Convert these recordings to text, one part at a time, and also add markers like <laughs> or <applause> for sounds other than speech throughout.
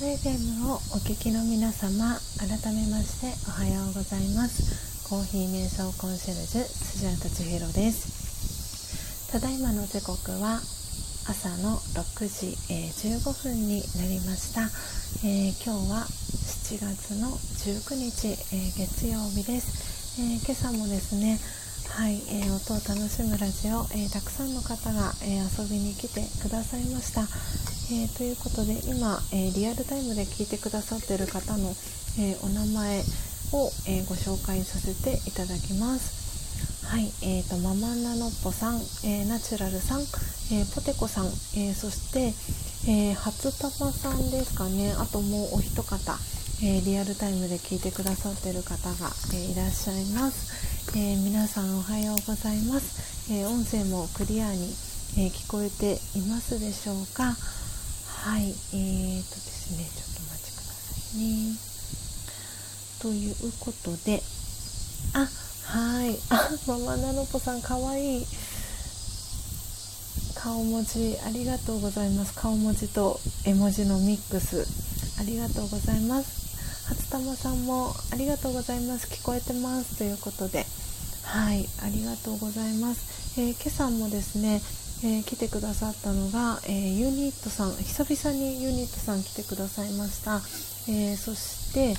ンド FM をお聞きの皆様改めましておはようございます。コーヒー瞑想コンシェルジュスジャータチヒロです。ただいまの時刻は朝の6時、えー、15分になりました、えー、今日は7月の19日、えー、月曜日です、え今朝もですねはい、えー、音を楽しむラジオ、えー、たくさんの方が、えー、遊びに来てくださいました、えということで今、えリアルタイムで聞いてくださっている方の、えお名前を、えご紹介させていただきます。はい、えーと、ママナノッポさん、えナチュラルさん、えポテコさん、えそして、え初玉さんですかね。あともうお一方、えリアルタイムで聞いてくださっている方が、えいらっしゃいます。えー、皆さんおはようございます、えー、音声もクリアに、えー、聞こえていますでしょうか。はいえー、とですねちょっとお待ちくださいね。ということであはい。あママナノポさんかわいい。顔文字ありがとうございます。顔文字と絵文字のミックスありがとうございます。初玉さんもありがとうございます。聞こえてます。ということではいありがとうございます、えー、今朝もですね、えー、来てくださったのが、えー、ユニットさん久々にユニットさん来てくださいました、えそして、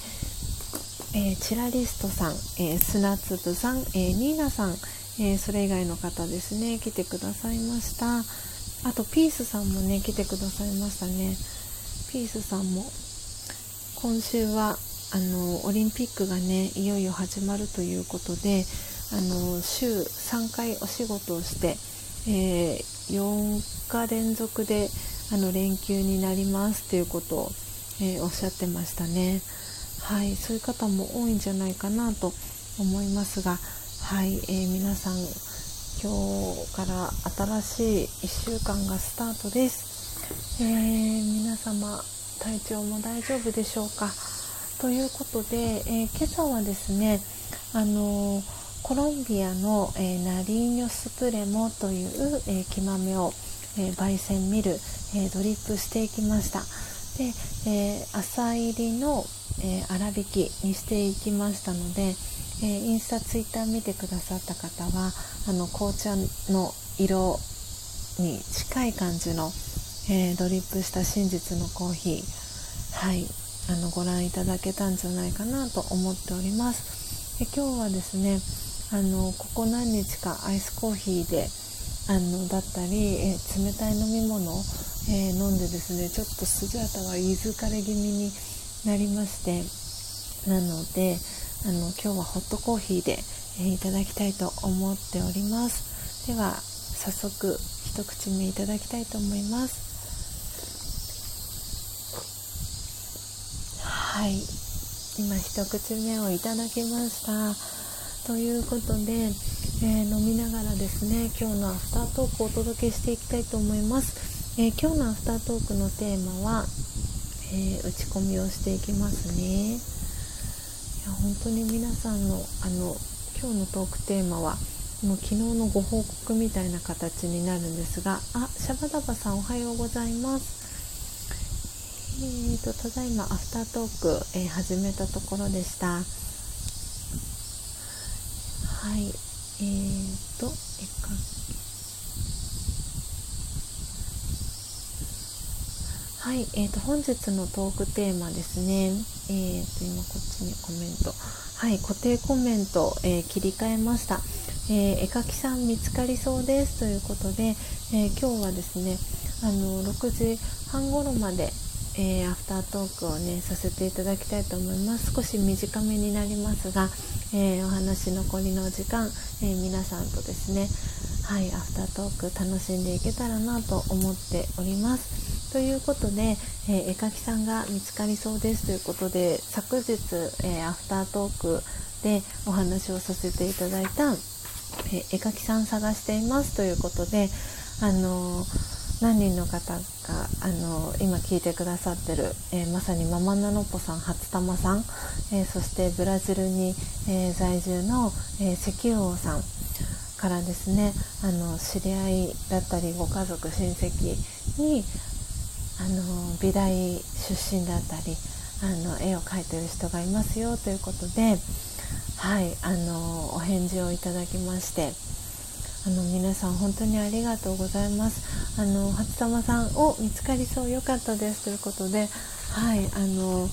えチラリストさん、え砂粒さん、えニーナさん、えそれ以外の方ですね来てくださいました。あとピースさんもね来てくださいましたね。ピースさんも今週はあのオリンピックがねいよいよ始まるということであの週3回お仕事をして、えー、4日連続であの連休になりますということを、えー、おっしゃってましたね。はい、そういう方も多いんじゃないかなと思いますが、はい、えー、皆さん今日から新しい1週間がスタートです。えー、皆様体調も大丈夫でしょうか？ということで、えー、今朝はですね、あのーコロンビアの、えー、ナリーニョスプレモという、えー、木豆を、えー、焙煎ミル、えドリップしていきました。で、え朝入りの、え粗挽きにしていきましたので、えインスタツイッター見てくださった方はあの紅茶の色に近い感じの、えドリップした真実のコーヒーはいあのご覧いただけたんじゃないかなと思っております。で今日はですねあのここ何日かアイスコーヒーであのだったりえ冷たい飲み物を、えー、飲んでですねちょっとスジャータは胃疲れ気味になりましてなのであの今日はホットコーヒーで、えー、いただきたいと思っております。では早速一口目いただきたいと思います。はい。今一口目をいただきました。ということで、えー、飲みながらですね今日のアフタートークをお届けしていきたいと思います、えー、今日のアフタートークのテーマは、えー、打ち込みをしていきますね。いや本当に皆さんのあの今日のトークテーマはもう昨日のご報告みたいな形になるんですがあシャバダバさんおはようございます。えーと、ただいまアフタートーク、えー、始めたところでした。はいえーと絵描きはい、えーと、本日のトークテーマですね。えーと、今こっちにコメント。はい、固定コメント、えー、切り替えました。えー、絵描きさん見つかりそうですということで、えー、今日はですね、あの、6時半頃まで、えー、アフタートークをねさせていただきたいと思います。少し短めになりますが、えー、お話残りの時間、えー、皆さんとですねはいアフタートーク楽しんでいけたらなと思っております。ということで、え絵描きさんが見つかりそうです。ということで昨日、えアフタートークでお話をさせていただいた、え絵描きさん探しています。ということであのー何人の方があの今聞いてくださってる、えー、まさにママナノポさん初玉さん、えー、そしてブラジルに、えー、在住の、え石油王さんからですねあの知り合いだったりご家族親戚にあの美大出身だったりあの絵を描いてる人がいますよということで、はいあのお返事をいただきましてあの皆さん本当にありがとうございます。あの初玉さんを見つかりそう良かったですということではいあの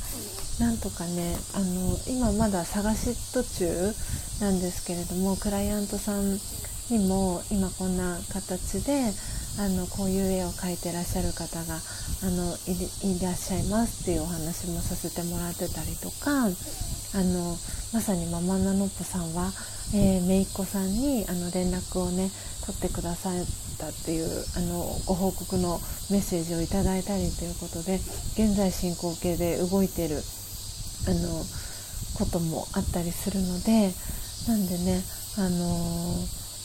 なんとかねあの今まだ探し途中なんですけれどもクライアントさんにも今こんな形であのこういう絵を描いてらっしゃる方があのいらっしゃいますっていうお話もさせてもらってたりとかあのまさにママナノッポさんは、えー、姪っ子さんにあの連絡をね取ってくださったっていうあのご報告のメッセージをいただいたりということで現在進行形で動いてるあのこともあったりするのでなんでねあの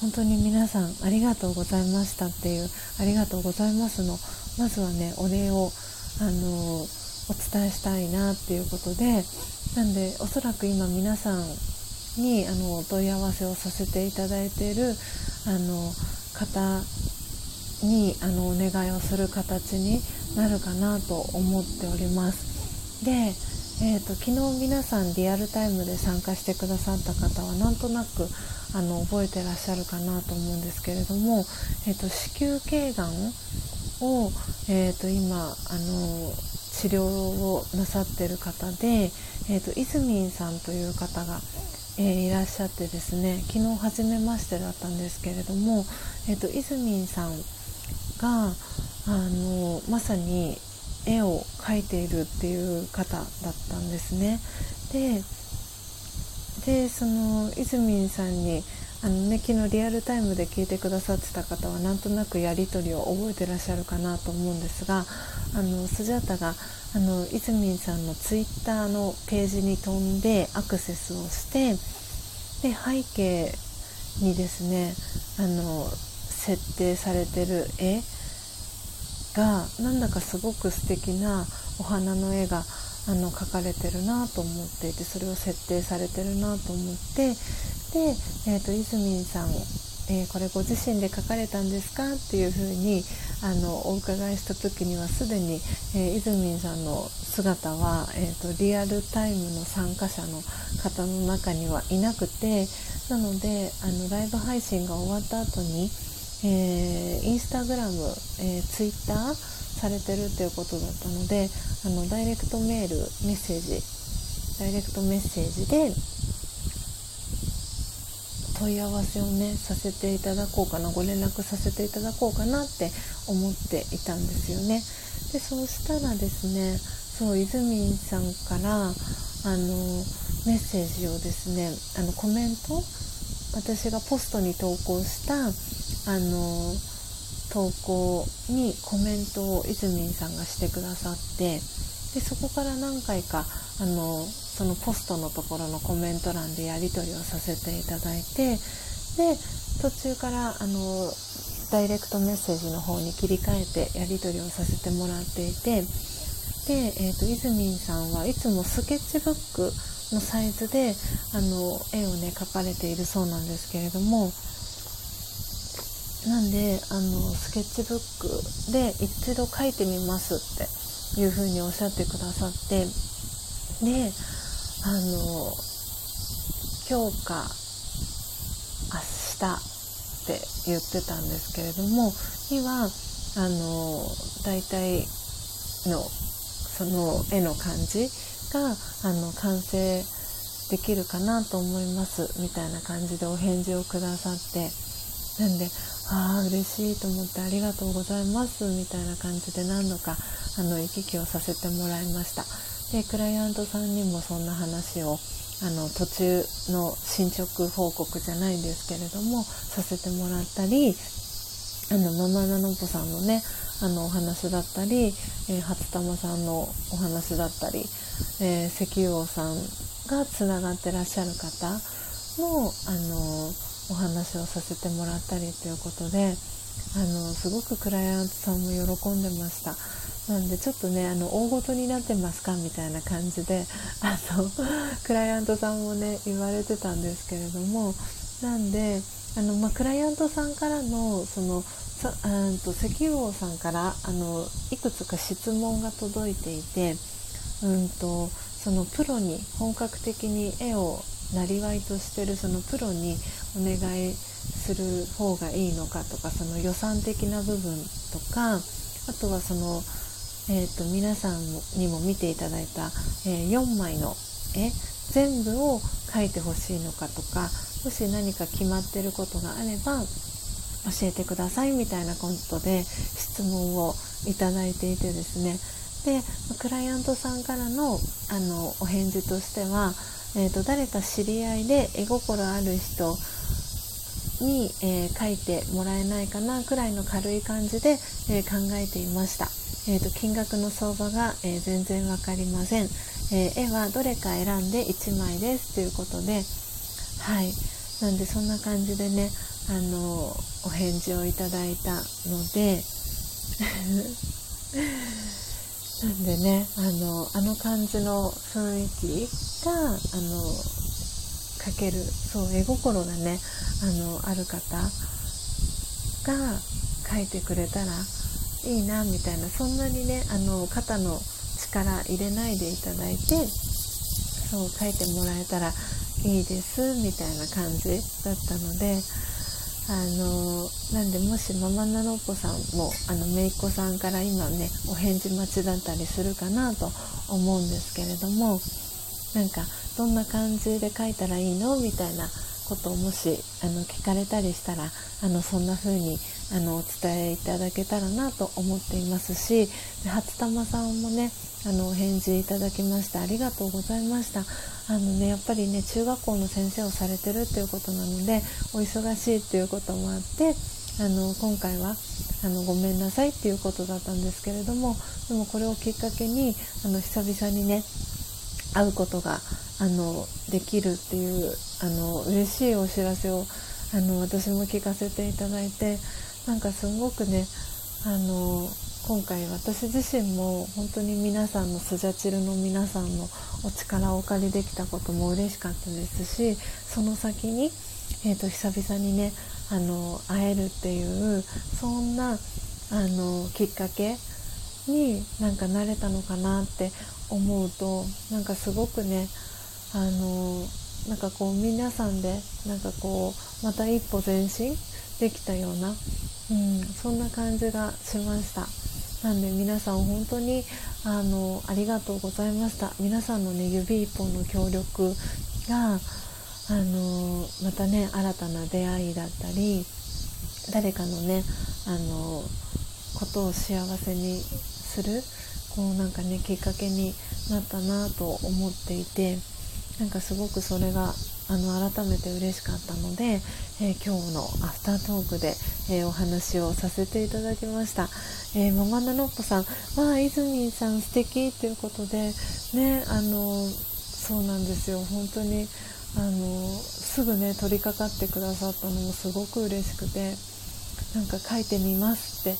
本当に皆さんありがとうございましたっていうありがとうございますのまずはねお礼をあのお伝えしたいなっていうことでなんでおそらく今皆さんにあのお問い合わせをさせていただいているあの方にあのお願いをする形になるかなと思っております。で、えーと、昨日皆さんリアルタイムで参加してくださった方はなんとなくあの覚えてらっしゃるかなと思うんですけれども、えーと、子宮頸がんを、えーと、今あの治療をなさってる方で、えー、とイズミンさんという方が、えー、いらっしゃってですね昨日初めましてだったんですけれども、えー、とイズミンさんがあのまさに絵を描いているっていう方だったんですね。ででそのイズミンさんにあの、ね、昨日リアルタイムで聞いてくださってた方はなんとなくやり取りを覚えてらっしゃるかなと思うんですがあのスジャータがあのイズミンさんのツイッターのページに飛んでアクセスをしてで背景にですねあの設定されてる絵がなんだかすごく素敵なお花の絵があの描かれてるなと思っていてそれを設定されてるなと思ってで、えーと、イズミンさん、えー、これご自身で描かれたんですかっていうふうにあのお伺いした時にはすでに、えー、イズミンさんの姿は、えーと、リアルタイムの参加者の方の中にはいなくてなのであのライブ配信が終わった後に、えー、インスタグラム、えー、ツイッターされてるっていうことだったのであのダイレクトメールメッセージダイレクトメッセージで問い合わせをねさせていただこうかなご連絡させていただこうかなって思っていたんですよね。でそうしたらですねそう泉さんからあのメッセージをですねあのコメント私がポストに投稿したあの投稿にコメントをいずみんさんがしてくださってでそこから何回かあのそのポストのところのコメント欄でやり取りをさせていただいてで途中からあのダイレクトメッセージの方に切り替えてやり取りをさせてもらっていてで、えーと、いずみんさんはいつもスケッチブックのサイズであの絵をね描かれているそうなんですけれどもなんであのスケッチブックで一度描いてみますっていうふうにおっしゃってくださってであの今日か明日って言ってたんですけれどもにはあの大体のその絵の感じがあの完成できるかなと思いますみたいな感じでお返事をくださって。なんでああ嬉しいと思ってありがとうございますみたいな感じで何度かあの行き来をさせてもらいました。でクライアントさんにもそんな話をあの途中の進捗報告じゃないんですけれどもさせてもらったりあのママナノポさんのねあのお話だったり、えー、初玉さんのお話だったり、えー、石油王さんがつながってらっしゃる方のあのお話をさせてもらったりということであのすごくクライアントさんも喜んでました。なんでちょっとねあの大ごとになってますかみたいな感じであの <laughs> クライアントさんもね言われてたんですけれどもなんであの、まあ、クライアントさんからのそのさうんと石油王さんからあのいくつか質問が届いていてうんとそのプロに本格的に絵をなりわいとしてるそのプロにお願いする方がいいのかとかその予算的な部分とかあとはその、えーと、皆さんにも見ていただいた、えー、4枚の絵全部を描いてほしいのかとかもし何か決まってることがあれば教えてくださいみたいなことで質問をいただいていてですね。でクライアントさんからのあのお返事としては、えーと、誰か知り合いで絵心ある人に、えー、書いてもらえないかなくらいの軽い感じで、えー、考えていました、えーと、金額の相場が、えー、全然分かりません、え絵はどれか選んで1枚です。ということではい。なんでそんな感じでねあのお返事をいただいたのでなんでねあのあの感じの雰囲気があのかけるそう絵心がねあのある方が書いてくれたらいいなみたいなそんなにねあの肩の力入れないでいただいてそう書いてもらえたらいいですみたいな感じだったのであのなんでもしママナノッポさんもあの姪っ子さんから今ねお返事待ちだったりするかなと思うんですけれどもなんかどんな感じで書いたらいいのみたいなことをもしあの聞かれたりしたらあのそんな風にあのお伝えいただけたらなと思っていますし初玉さんもねあのお返事いただきましてありがとうございました。あのねやっぱりね中学校の先生をされてるっていうことなのでお忙しいっていうこともあってあの今回はあのごめんなさいっていうことだったんですけれどもでもこれをきっかけにあの久々にね会うことがあのできるっていうあの嬉しいお知らせをあの私も聞かせていただいてなんかすごくねあの今回私自身も本当に皆さんのスジャチルの皆さんのお力をお借りできたことも嬉しかったですしその先に、えーと、久々にねあの会えるっていうそんなあのきっかけになんかなれたのかなって思うとなんかすごくねあのなんかこう皆さんでなんかこうまた一歩前進できたような、うん、そんな感じがしました。なんで皆さん本当にあのありがとうございました皆さんのね指一本の協力があのまたね新たな出会いだったり誰かのねあのことを幸せにするこうなんかねきっかけになったなと思っていてなんかすごくそれがあの改めて嬉しかったので、えー、今日のアフタートークで、えー、お話をさせていただきました、えー、ママナノッポさんまあ泉さん素敵ということでねあのそうなんですよ。本当にあのすぐね取り掛かってくださったのもすごく嬉しくてなんか書いてみますって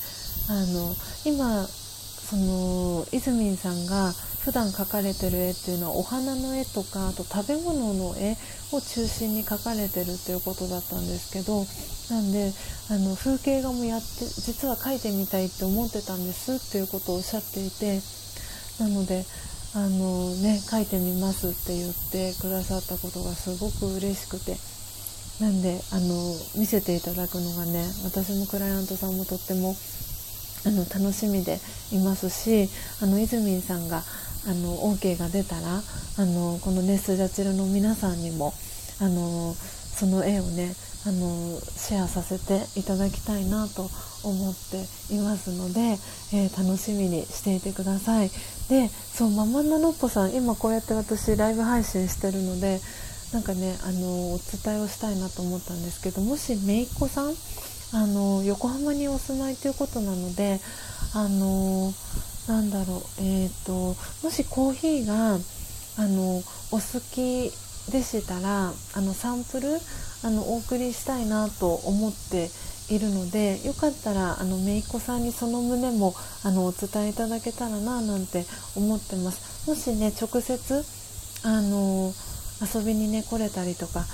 あの今その泉さんが普段描かれてる絵っていうのはお花の絵とかあと食べ物の絵を中心に描かれてるっていうことだったんですけどなんであの風景画もやって実は描いてみたいって思ってたんですっていうことをおっしゃっていてなのであのね描いてみますって言ってくださったことがすごく嬉しくてなんであの見せていただくのがね私もクライアントさんもとってもあの楽しみでいますしあの泉さんがあの OK が出たらあのこのねスジャチルの皆さんにもあのその絵をねあのシェアさせていただきたいなと思っていますので、えー、楽しみにしていてください。でそうママナノッポさん今こうやって私ライブ配信してるのでなんかねあのお伝えをしたいなと思ったんですけどもし姪っ子さんあの横浜にお住まいということなのであのなんだろう。えっ、ー、ともしコーヒーがあのお好きでしたらあのサンプルあのお送りしたいなと思っているのでよかったらあの姪っ子さんにその旨もあのお伝えいただけたらななんて思ってます。もしね直接あの遊びにね来れたりとか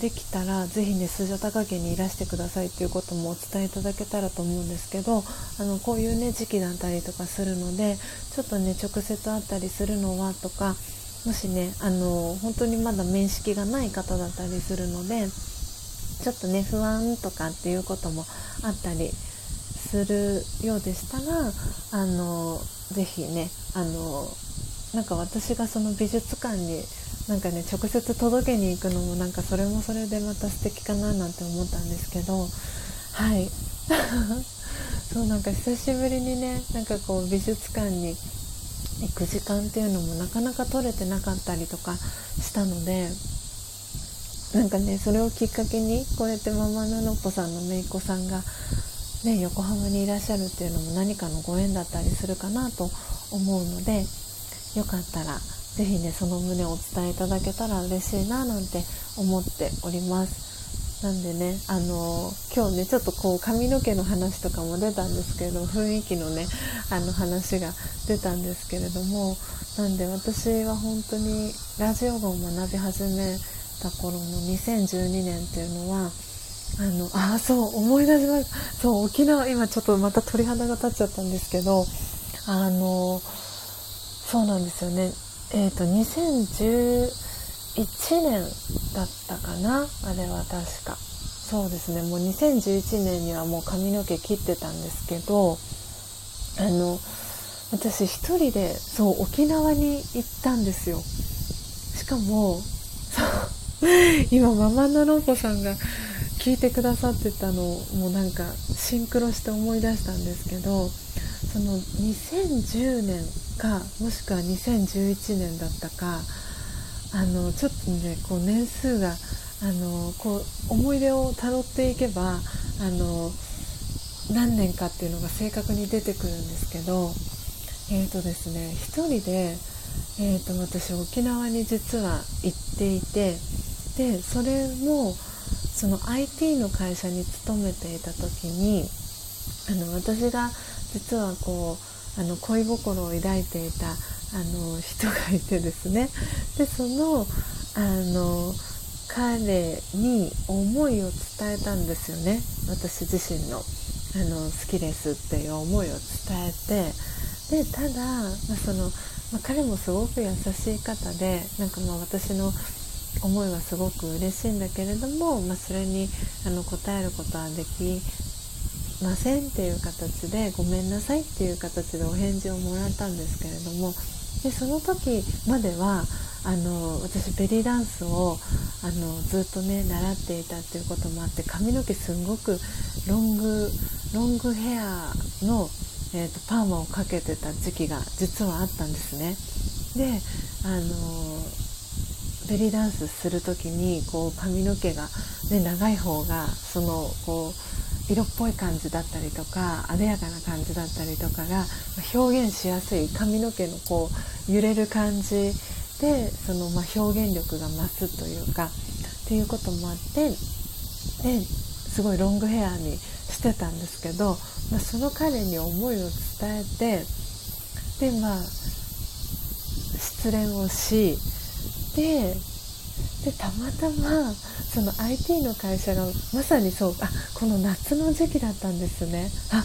できたら是非ねスジャタカ家にいらしてくださいっていうこともお伝えいただけたらと思うんですけどあのこういうね時期だったりとかするのでちょっとね直接会ったりするのはとかもしねあの本当にまだ面識がない方だったりするのでちょっとね不安とかっていうこともあったりするようでしたらあのぜひねあのなんか私がその美術館になんかね直接届けに行くのもなんかそれもそれでまた素敵かななんて思ったんですけどはい。<laughs> そうなんか久しぶりにねなんかこう美術館に行く時間っていうのもなかなか取れてなかったりとかしたのでなんかねそれをきっかけにこうやってママヌノッポさんの姪っ子さんが、ね、横浜にいらっしゃるっていうのも何かのご縁だったりするかなと思うのでよかったら是非ねその旨をお伝えいただけたら嬉しいななんて思っております。なんでねあの今日ねちょっとこう髪の毛の話とかも出たんですけれど雰囲気のねあの話が出たんですけれどもなんで私は本当にラジオ語を学び始めた頃の2012年っていうのはあのあそう思い出しました。そう沖縄今ちょっとまた鳥肌が立っちゃったんですけどあのそうなんですよね。えっ、ー、と2011年だったかな？あれは確か。そうですね。もう2011年にはもう髪の毛切ってたんですけどあの私一人でそう沖縄に行ったんですよ。しかもそう今ママナローポさんが聞いてくださってたのをもうなんかシンクロして思い出したんですけどその2010年かもしくは2011年だったかあのちょっとねこう年数があのこう思い出をたどっていけばあの何年かっていうのが正確に出てくるんですけどえーとですね一人で、えーと、私沖縄に実は行っていてでそれもその IT の会社に勤めていた時にあの私が実はこうあの恋心を抱いていたあの人がいてですね。でそのあの彼に思いを伝えたんですよね。私自身のあの好きですっていう思いを伝えて。でただ、まあ、その、まあ、彼もすごく優しい方でなんかまあ私の思いはすごく嬉しいんだけれども、まあ、それにあの応えることはできませんっていう形でごめんなさいっていう形でお返事をもらったんですけれどもでその時まではあの私ベリーダンスをあのずっとね習っていたっていうこともあって髪の毛すんごくロングロングヘアの、えーと、パーマをかけてた時期が実はあったんですね。であのベリーダンスする時にこう髪の毛が、ね、長い方がそのこう色っぽい感じだったりとか艶やかな感じだったりとかが表現しやすい髪の毛のこう揺れる感じでそのま表現力が増すというかっていうこともあってですごいロングヘアにしてたんですけど、まあ、その彼に思いを伝えてでまあ失恋をしででたまたまその IT の会社がまさにそうあこの夏の時期だったんですね。あ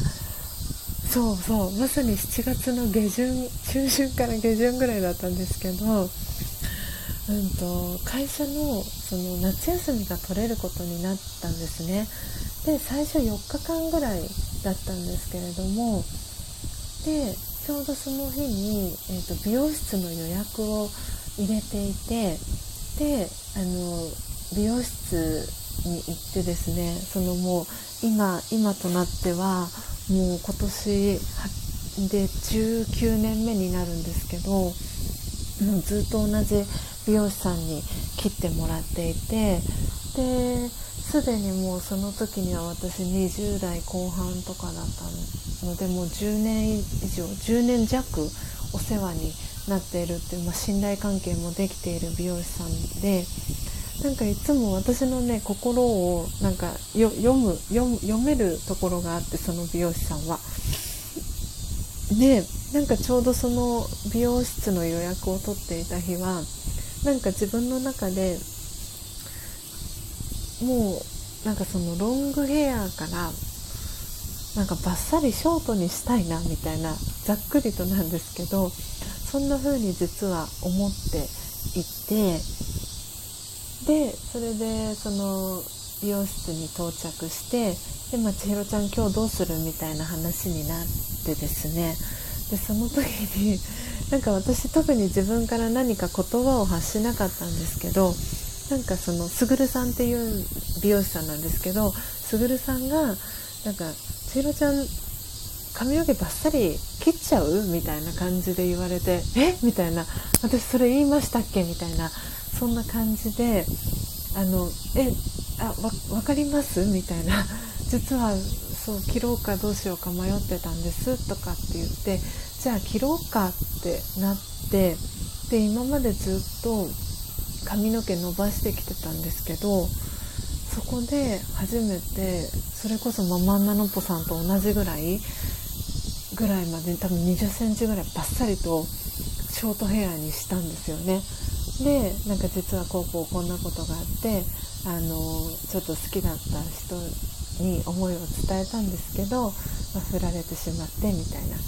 そうそうまさに7月の下旬中旬から下旬ぐらいだったんですけど、うんと、会社のその夏休みが取れることになったんですね。で最初4日間ぐらいだったんですけれどもでちょうどその日に、えーと美容室の予約を入れていてであの美容室に行ってですねそのもう今今となってはもう今年で19年目になるんですけどもうずっと同じ美容師さんに切ってもらっていてですでにもうその時には私20代後半とかだったのでもう10年以上10年弱お世話になっているっていう、まあ、信頼関係もできている美容師さんでなんかいつも私のね心をなんか読む読めるところがあってその美容師さんは。でなんかちょうどその美容室の予約を取っていた日はなんか自分の中でもうなんかそのロングヘアからなんかバッサリショートにしたいなみたいなざっくりとなんですけどそんな風に実は思っていてでそれでその美容室に到着してで、まあ、千尋ちゃん今日どうするみたいな話になってですね。でその時に <laughs> なんか私特に自分から何か言葉を発しなかったんですけどなんかそのすぐるさんっていう美容師さんなんですけどすぐるさんがなんか「千尋ちゃん髪の毛バッサリ切っちゃう?」みたいな感じで言われて「え？みたいな「私それ言いましたっけ?」みたいなそんな感じで「あのえ？あわ分かります?」みたいな <laughs> 実はそう切ろうかどうしようか迷ってたんですとかって言ってじゃあ切ろうかってなってで今までずっと髪の毛伸ばしてきてたんですけどそこで初めてそれこそママンナノポさんと同じぐらいぐらいまで多分2 0センチぐらいバッサリとショートヘアにしたんですよね。でなんか実はこうこうこんなことがあってあのちょっと好きだった人に思いを伝えたんですけど、まあ、振られてしまってみたいな。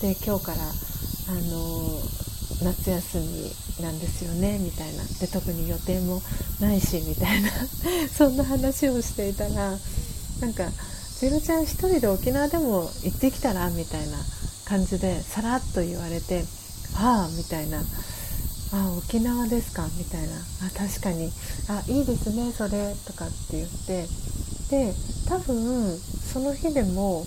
で今日からあの夏休みなんですよねみたいな。で特に予定もないしみたいな。<laughs> そんな話をしていたらなんか「ゼロちゃん1人で沖縄でも行ってきたら?」みたいな感じでさらっと言われて「はあ」みたいな「あ沖縄ですか」みたいな「あ確かに。あいいですねそれ」とかって言って。で多分その日でも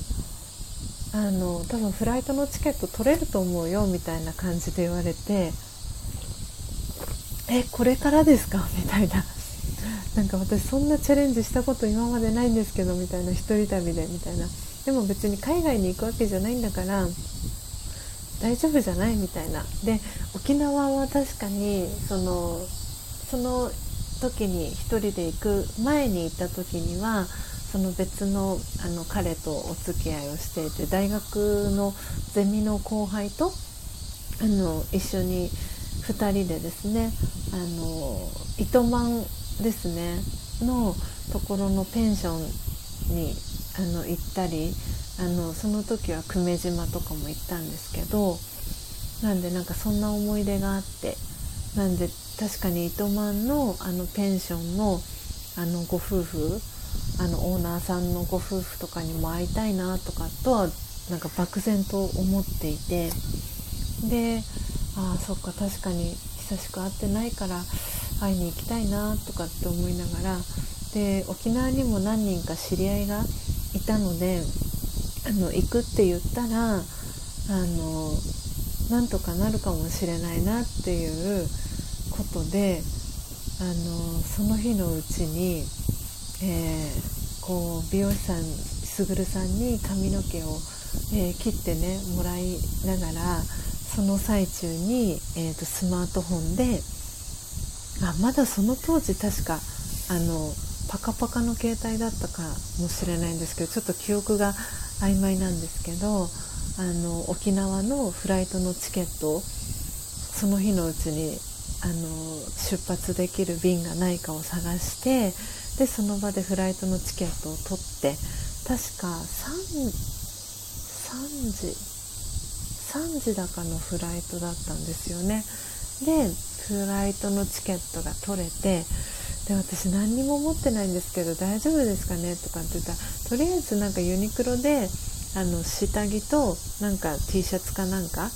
あの多分フライトのチケット取れると思うよみたいな感じで言われてえこれからですか？みたいな。なんか私そんなチャレンジしたこと今までないんですけどみたいな一人旅でみたいな。でも別に海外に行くわけじゃないんだから大丈夫じゃないみたいな。で沖縄は確かにそのその時に1人で行く前に行った時にはその別のあの彼とお付き合いをしていて大学のゼミの後輩とあの一緒に2人でですねあの糸満ですね。のところのペンションにあの行ったりあのその時は久米島とかも行ったんですけどなんでなんかそんな思い出があってなんで確かに糸満のあのペンションのあのご夫婦あのオーナーさんのご夫婦とかにも会いたいなとかとはなんか漠然と思っていてでああそっか確かに久しく会ってないから会いに行きたいなとかって思いながらで沖縄にも何人か知り合いがいたのであの行くって言ったらあのなんとかなるかもしれないなっていうことであのその日のうちにえー、こう美容師さんすぐるさんに髪の毛を、えー、切ってねもらいながらその最中に、えーと、スマートフォンであまだその当時確かあのパカパカの携帯だったかもしれないんですけどちょっと記憶が曖昧なんですけどあの沖縄のフライトのチケットをその日のうちにあの出発できる便がないかを探してでその場でフライトのチケットを取って確か 3, 3時3時だかのフライトだったんですよね。でフライトのチケットが取れてで私何にも持ってないんですけど大丈夫ですかね？とかって言ったらとりあえずなんかユニクロであの下着となんか T シャツかなんか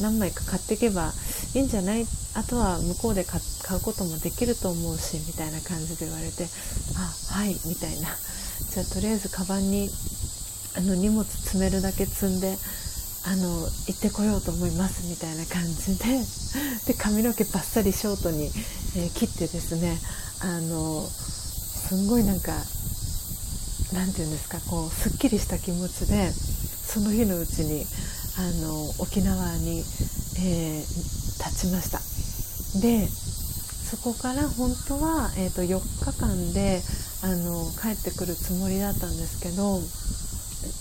何枚か買っていけばいいんじゃない？あとは向こうで買うこともできると思うしみたいな感じで言われてあはいみたいな。じゃあとりあえずカバンにあの荷物積めるだけ積んであの行ってこようと思いますみたいな感じでで髪の毛バッサリショートに、えー、切ってですねあのすんごいなんかなんて言うんですかこうすっきりした気持ちでその日のうちにあの沖縄に、えー、立ちました。でそこから本当は、えーと、4日間であの帰ってくるつもりだったんですけど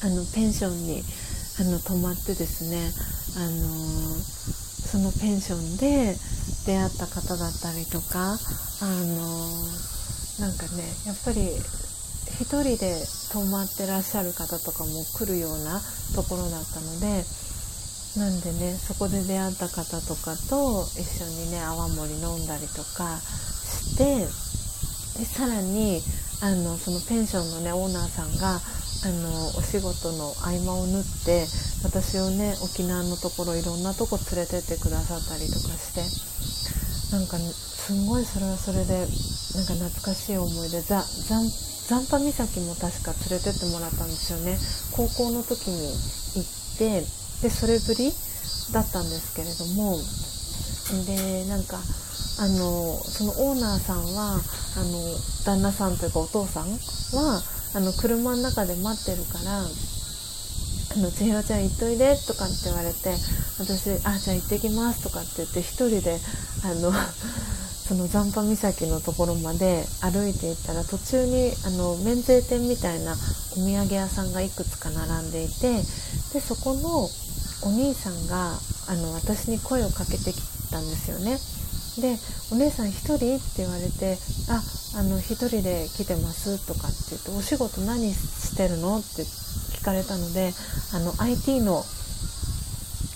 あのペンションにあの泊まってですねあのそのペンションで出会った方だったりとかあのなんかねやっぱり一人で泊まってらっしゃる方とかも来るようなところだったのでなんでねそこで出会った方とかと一緒にね泡盛飲んだりとかしてでさらにあのそのペンションのねオーナーさんがあのお仕事の合間を縫って私をね沖縄のところいろんなとこ連れてってくださったりとかしてなんか、ね、すんごいそれはそれでなんか懐かしい思い出ザ残波岬も確か連れてってもらったんですよね。高校の時に行ってでそれぶりだったんですけれどもでなんかあのそのオーナーさんはあの旦那さんというかお父さんはあの車の中で待ってるから「あの千尋ちゃん行っといで」とかって言われて私「あじゃあ行ってきます」とかって言って1人であの <laughs> その残波岬のところまで歩いていったら途中にあの免税店みたいなお土産屋さんがいくつか並んでいてでそこのお兄さんがあの私に声をかけてきたんですよね。で「お姉さん1人?」って言われて「ああの1人で来てます」とかって言って「お仕事何してるの?」って聞かれたのであの IT の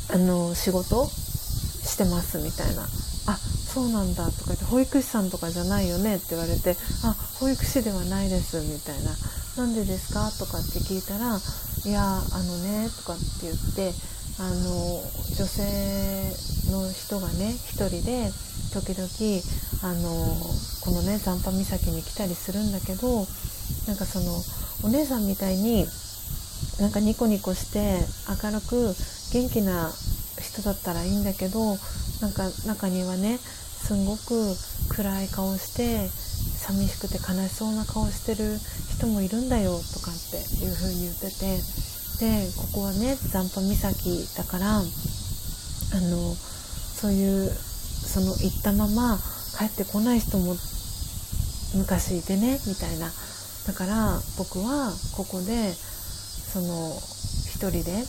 あの仕事してますみたいな「あそうなんだ」とか言って「保育士さんとかじゃないよね」って言われて「あ保育士ではないです」みたいな「なんでですか?」とかって聞いたら「いやあのね」とかって言ってあの女性の人がね1人で時々あのこのね残波岬に来たりするんだけどなんかそのお姉さんみたいになんかニコニコして明るく元気な人だったらいいんだけどなんか中にはねすんごく暗い顔して寂しくて悲しそうな顔してる人もいるんだよとかっていう風に言ってて。でここはね残波岬だからあのそういうその行ったまま帰ってこない人も昔いてねみたいな。だから僕はここでその一人で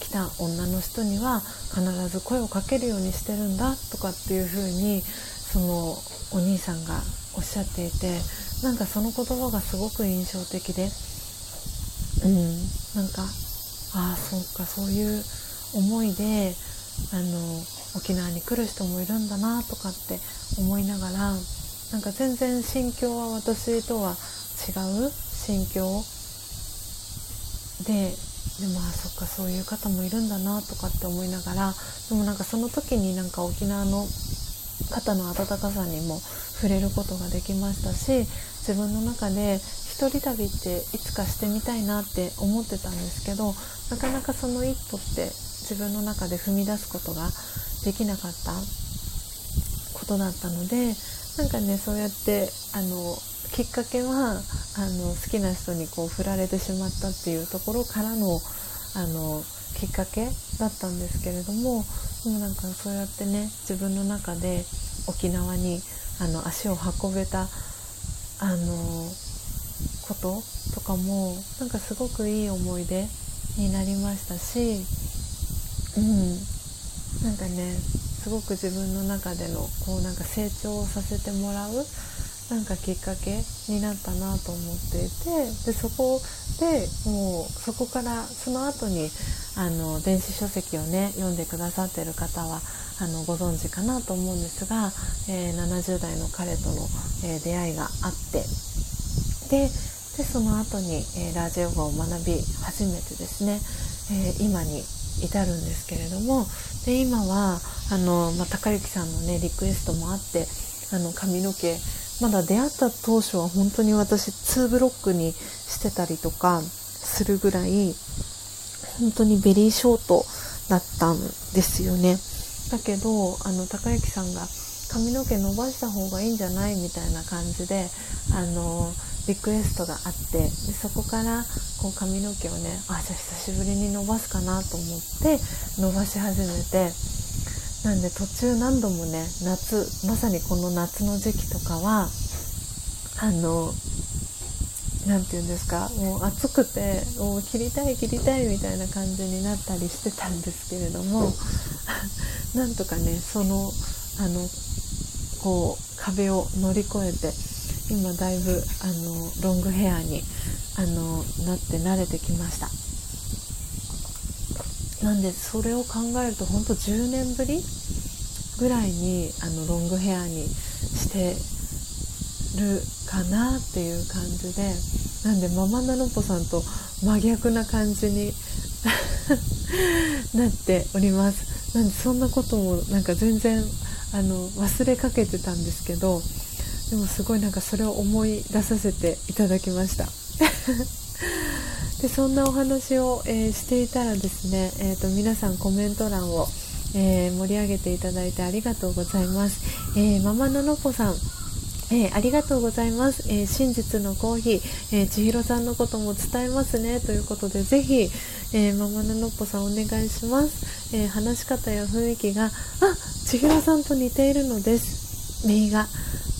来た女の人には必ず声をかけるようにしてるんだとかっていうふうにそのお兄さんがおっしゃっていてなんかその言葉がすごく印象的で。うん。なんかああそうかそういう思いであの沖縄に来る人もいるんだなとかって思いながらなんか全然心境は私とは違う心境ででもあそっかそういう方もいるんだなとかって思いながらでもなんかその時になんか沖縄の方の温かさにも触れることができましたし自分の中で一人旅っていつかしてみたいなって思ってたんですけどなかなかその一歩って自分の中で踏み出すことができなかったことだったのでなんかねそうやってあのきっかけはあの好きな人にこう振られてしまったっていうところからのあのきっかけだったんですけれどもでもなんかそうやってね自分の中で沖縄にあの足を運べたあのこととかもなんかすごくいい思い出になりましたし、うん、なんかねすごく自分の中でのこうなんか成長をさせてもらうなんかきっかけになったなと思っていてでそこでもうそこからその後にあの電子書籍をね読んでくださってる方はあのご存知かなと思うんですが、えー、70代の彼との、えー、出会いがあってででその後に、えー、ラージヨガを学び始めてですね、え今に至るんですけれどもで今はあの、まあ、高之さんのねリクエストもあってあの髪の毛まだ出会った当初は本当に私2ブロックにしてたりとかするぐらい本当にベリーショートだったんですよね。だけどあの高之さんが髪の毛伸ばした方がいいんじゃない？みたいな感じであのリクエストがあってでそこからこう髪の毛をねあじゃあ久しぶりに伸ばすかなと思って伸ばし始めてなんで途中何度もね夏まさにこの夏の時期とかはあの何て言うんですかもう暑くてもう切りたい切りたいみたいな感じになったりしてたんですけれども <laughs> なんとかねそのあのこう壁を乗り越えて今だいぶあのロングヘアにあのなって慣れてきました。なんでそれを考えると本当10年ぶりぐらいにあのロングヘアにしてるかなっていう感じでなんでママナノポさんと真逆な感じに <laughs> なっております。なんでそんなこともなんか全然あの忘れかけてたんですけどでもすごいなんかそれを思い出させていただきました。<laughs> でそんなお話を、えー、していたらですね、えーと、皆さんコメント欄を、えー、盛り上げていただいてありがとうございます、えー、ママののぽさん。えー、ありがとうございます、えー、真実のコーヒー、えー、千尋さんのことも伝えますね。ということでぜひ、えー、ママののっぽさんお願いします、え話し方や雰囲気があ千尋さんと似ているのです。名が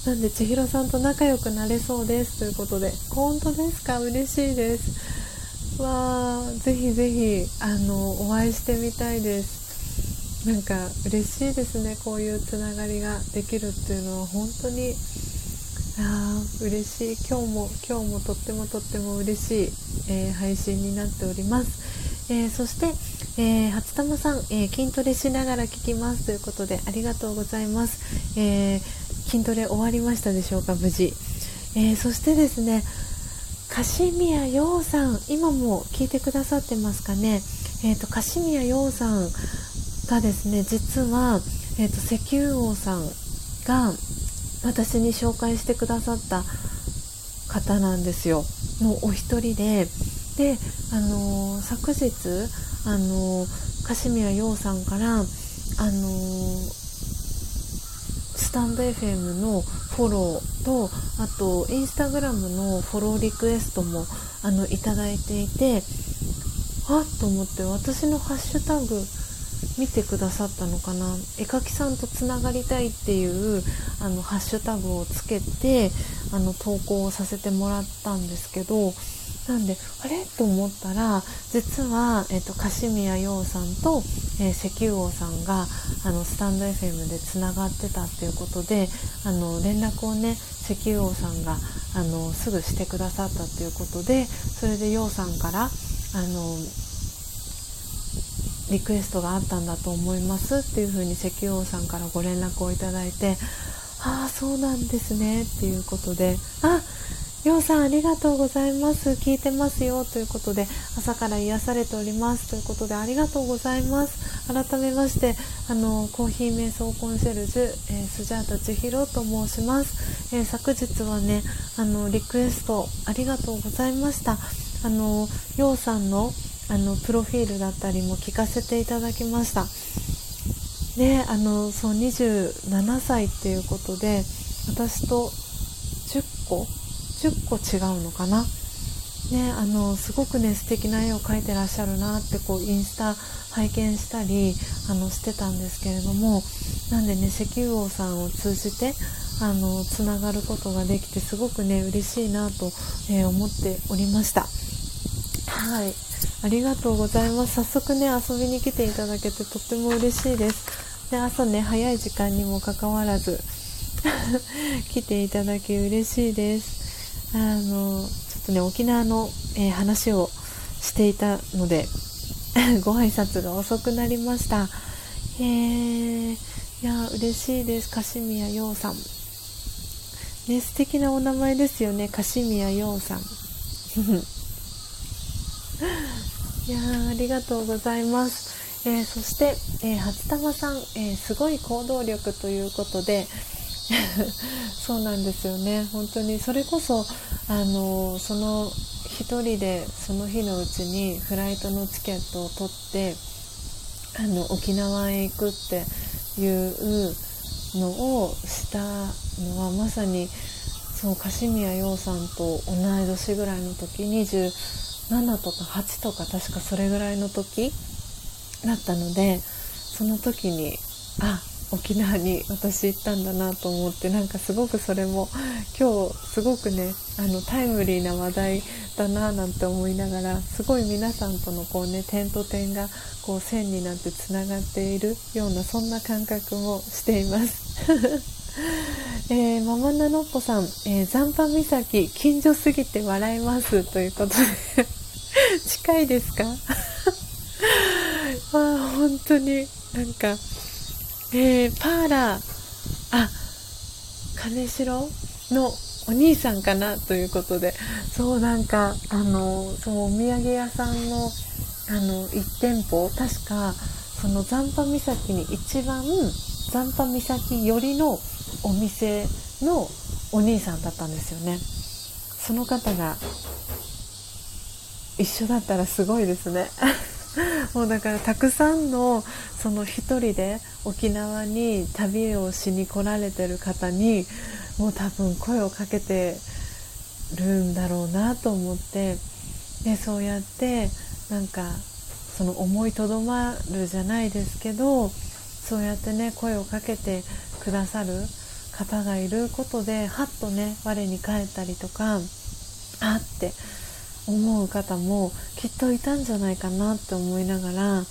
なんで千尋さんと仲良くなれそうですということで。本当ですか？嬉しいです。わーぜひぜひあのお会いしてみたいです。なんか嬉しいですね。こういうつながりができるっていうのは。本当にあ嬉しい。今日も今日もとってもとっても嬉しい、えー、配信になっております、えー、そして、えー、初玉さん、え筋トレしながら聞きますということでありがとうございます、え筋トレ終わりましたでしょうか無事、えそしてですねカシミヤヨウさん今も聞いてくださってますかね。えーと、カシミヤヨウさんがですね実は、えーと石油王さんが私に紹介してくださった方なんですよ。のお一人でで、あの、昨日、あのー、カシミヤ陽さんから、あの、スタンド FM のフォローとあとインスタグラムのフォローリクエストもあのいただいていてあっと思って私のハッシュタグ見てくださったのかな。絵描きさんとつながりたいっていうあのハッシュタグをつけてあの投稿をさせてもらったんですけどなんであれ？と思ったら実は、えっと、カシミヤ陽さんと、えー、石油王さんがあのスタンド FM でつながってたっていうことであの連絡をね石油王さんがあのすぐしてくださったっていうことでそれで陽さんからあのリクエストがあったんだと思いますっていうふうに石油王さんからご連絡をいただいてああそうなんですねっていうことであようさんありがとうございます。聞いてますよ。ということで朝から癒されております。ということでありがとうございます。改めましてあのコーヒー瞑想コンシェルジュ、えー、スジャータ千尋と申します、えー、昨日はねあのリクエストありがとうございました。あのようさんのあのプロフィールだったりも聞かせていただきました。であのそう27歳っていうことで私と10個10個違うのかな？ね、あのすごくね素敵な絵を描いてらっしゃるなってこうインスタ拝見したりあのしてたんですけれどもなんでね石油王さんを通じてあのつながることができてすごくね嬉しいなと、えー、思っておりました。はい。ありがとうございます。早速ね遊びに来ていただけてとっても嬉しいです。で朝ね早い時間にもかかわらず <laughs> 来ていただき嬉しいです。あのちょっとね沖縄の、えー、話をしていたので <laughs> ご挨拶が遅くなりました。えー、いや嬉しいです。カシミヤヨウさん。ね素敵なお名前ですよね。カシミヤヨウさん。<laughs> いやありがとうございます、えー、そして、えー、初玉さん、えー、すごい行動力ということでそうなんですよね。本当にそれこそあのその1人でその日のうちにフライトのチケットを取ってあの沖縄へ行くっていうのをしたのはまさにそう樫宮陽さんと同い年ぐらいの時27とか8とか確かそれぐらいの時だったのでその時にあ沖縄に私行ったんだなと思ってなんかすごくそれも今日すごくねあのタイムリーな話題だななんて思いながらすごい皆さんとのこうね点と点がこう線になってつながっているようなそんな感覚もしています。<laughs> えー、ママナノッポさん、えー、残波岬近所すぎて笑いますということで。<laughs> 近いですか？<laughs> あ本当になんか、えー、パーラー。あ金城のお兄さんかなということで。そうなんかあのそうお土産屋さんのあの1店舗確かその残波岬に一番残波岬寄りのお店のお兄さんだったんですよね。その方が一緒だったらすごいですね。<laughs> <laughs> もうだからたくさんのその一人で沖縄に旅をしに来られてる方にもう多分声をかけてるんだろうなと思ってでそうやってなんかその思いとどまるじゃないですけどそうやってね声をかけてくださる方がいることではっとね我に返ったりとかあって思う方もきっといたんじゃないかなって思いながら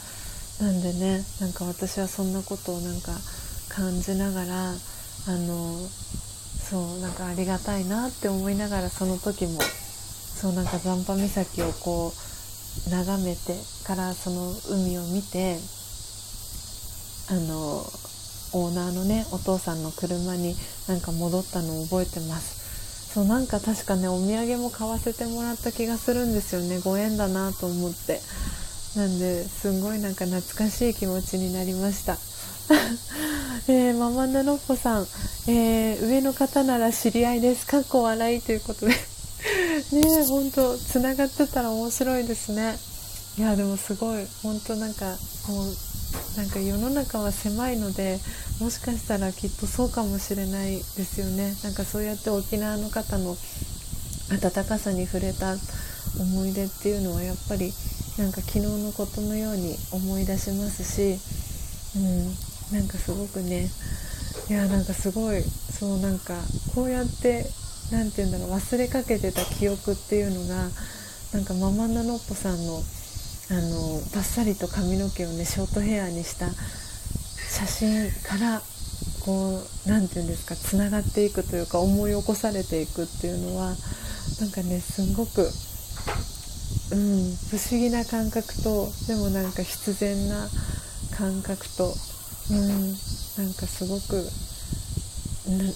なんでねなんか私はそんなことをなんか感じながらあのそうなんかありがたいなって思いながらその時もそうなんか残波岬をこう眺めてからその海を見てあのオーナーのねお父さんの車になんか戻ったのを覚えてます。そうなんか確かねお土産も買わせてもらった気がするんですよね。ご縁だなと思って。なんですんごいなんか懐かしい気持ちになりました。<laughs> えー、ママンダロッポさん、えー、上の方なら知り合いです。かっこ笑いということで。<laughs> ねえ本当つながってたら面白いですね。いやでもすごい。本当なんかもうなんか世の中は狭いのでもしかしたらきっとそうかもしれないですよね。なんかそうやって沖縄の方の温かさに触れた思い出っていうのはやっぱりなんか昨日のことのように思い出しますし、うん、なんかすごくねいやなんかすごいそうなんかこうやって何て言うんだろう忘れかけてた記憶っていうのがなんかママナノッポさんのあのバッサリと髪の毛をねショートヘアにした写真からこう何て言うんですかつながっていくというか思い起こされていくっていうのはなんかねすんごく、うん、不思議な感覚とでもなんか必然な感覚と、うん、なんかすごく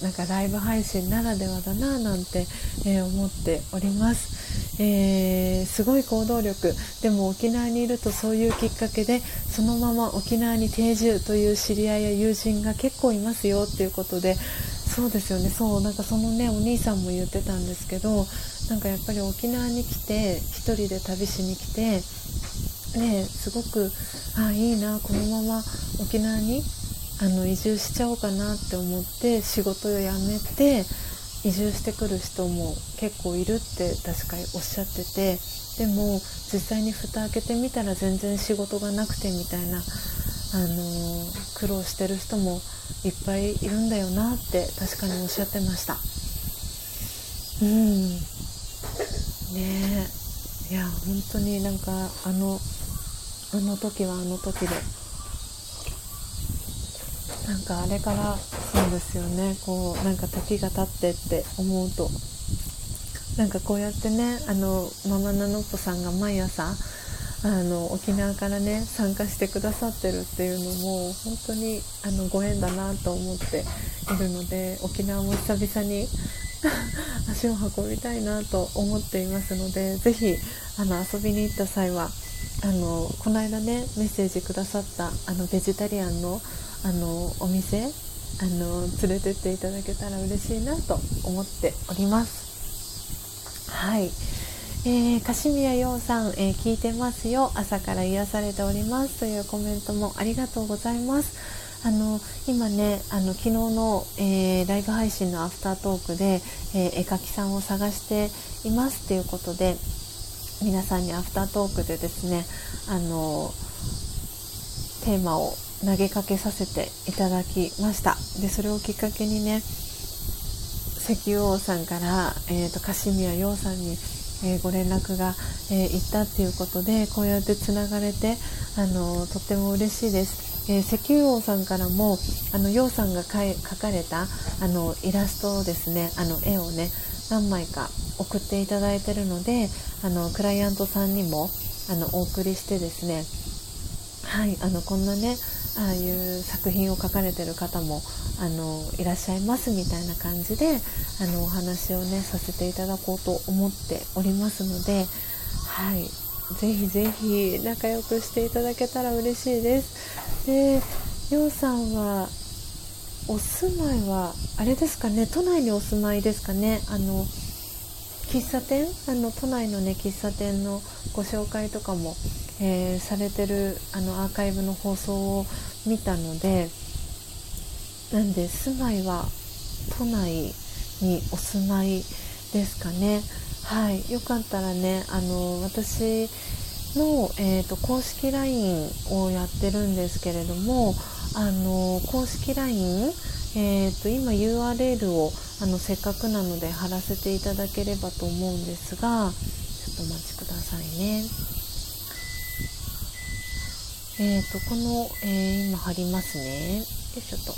なんかライブ配信ならではだななんて、えー、思っております。えー、すごい行動力。でも沖縄にいるとそういうきっかけでそのまま沖縄に定住という知り合いや友人が結構いますよっていうことでそうですよね。そうなんかそのねお兄さんも言ってたんですけどなんかやっぱり沖縄に来て1人で旅しに来てねすごくあいいなこのまま沖縄にあの移住しちゃおうかなって思って仕事を辞めて移住してくる人も結構いるって確かにおっしゃっててでも実際に蓋開けてみたら全然仕事がなくてみたいな、あのー、苦労してる人もいっぱいいるんだよなって確かにおっしゃってました。うん。ねえ。いや本当になんかあのあの時はあの時で。なんかあれからそうですよね。こうなんか時が経ってって思うと。なんかこうやってねあのママナノッポさんが毎朝あの沖縄からね参加してくださってるっていうのも本当にあのご縁だなと思っているので沖縄も久々に <laughs> 足を運びたいなと思っていますのでぜひあの遊びに行った際はあのこの間ねメッセージくださったあのベジタリアンのあのお店あの連れてっていただけたら嬉しいなと思っております。はい、えー、カシミヤヨウさん、えー、聞いてますよ。朝から癒されております。というコメントもありがとうございます。あの今ねあの昨日の、えー、ライブ配信のアフタートークで、え絵描きさんを探していますということで皆さんにアフタートークでですねあのテーマを投げかけさせていただきました。でそれをきっかけにね石油王さんから、えーと、カシミヤ陽さんに、えー、ご連絡が、えー、行ったっていうことでこうやってつながれてあのとっても嬉しいです。えー、石油王さんからもあの楊さんが描かれたあのイラストをですねあの絵をね何枚か送っていただいてるのであのクライアントさんにもあのお送りしてですねはいあのこんなねああいう作品を書かれてる方もあのいらっしゃいますみたいな感じであのお話をねさせていただこうと思っておりますのではい。ぜひぜひ仲良くしていただけたら嬉しいです。でようさんはお住まいはあれですかね都内にお住まいですかねあの喫茶店？あの都内のね喫茶店のご紹介とかも、えー、されてるあのアーカイブの放送を見たのでなんで住まいは都内にお住まいですかねはいよかったらねあの私の、えーと、公式 LINE をやってるんですけれどもあの公式 LINE えーと、今 URL をあのせっかくなので貼らせていただければと思うんですがちょっとお待ちくださいね。えーと、この、えー、今貼りますね。よいしょと。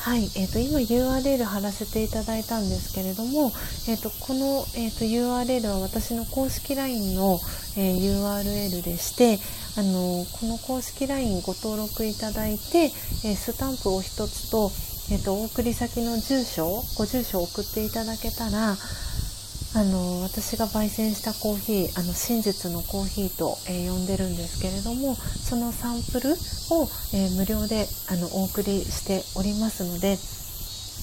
はい、えーと、今 URL 貼らせていただいたんですけれども、えーと、この、えーと、URL は私の公式 LINE の、えー、URL でしてあのこの公式 LINE ご登録いただいて、えー、スタンプを1つと,、えー、とお送り先の住所ご住所を送っていただけたらあの私が焙煎したコーヒーあの真実のコーヒーと、えー、呼んでるんですけれどもそのサンプルを、えー、無料であのお送りしておりますので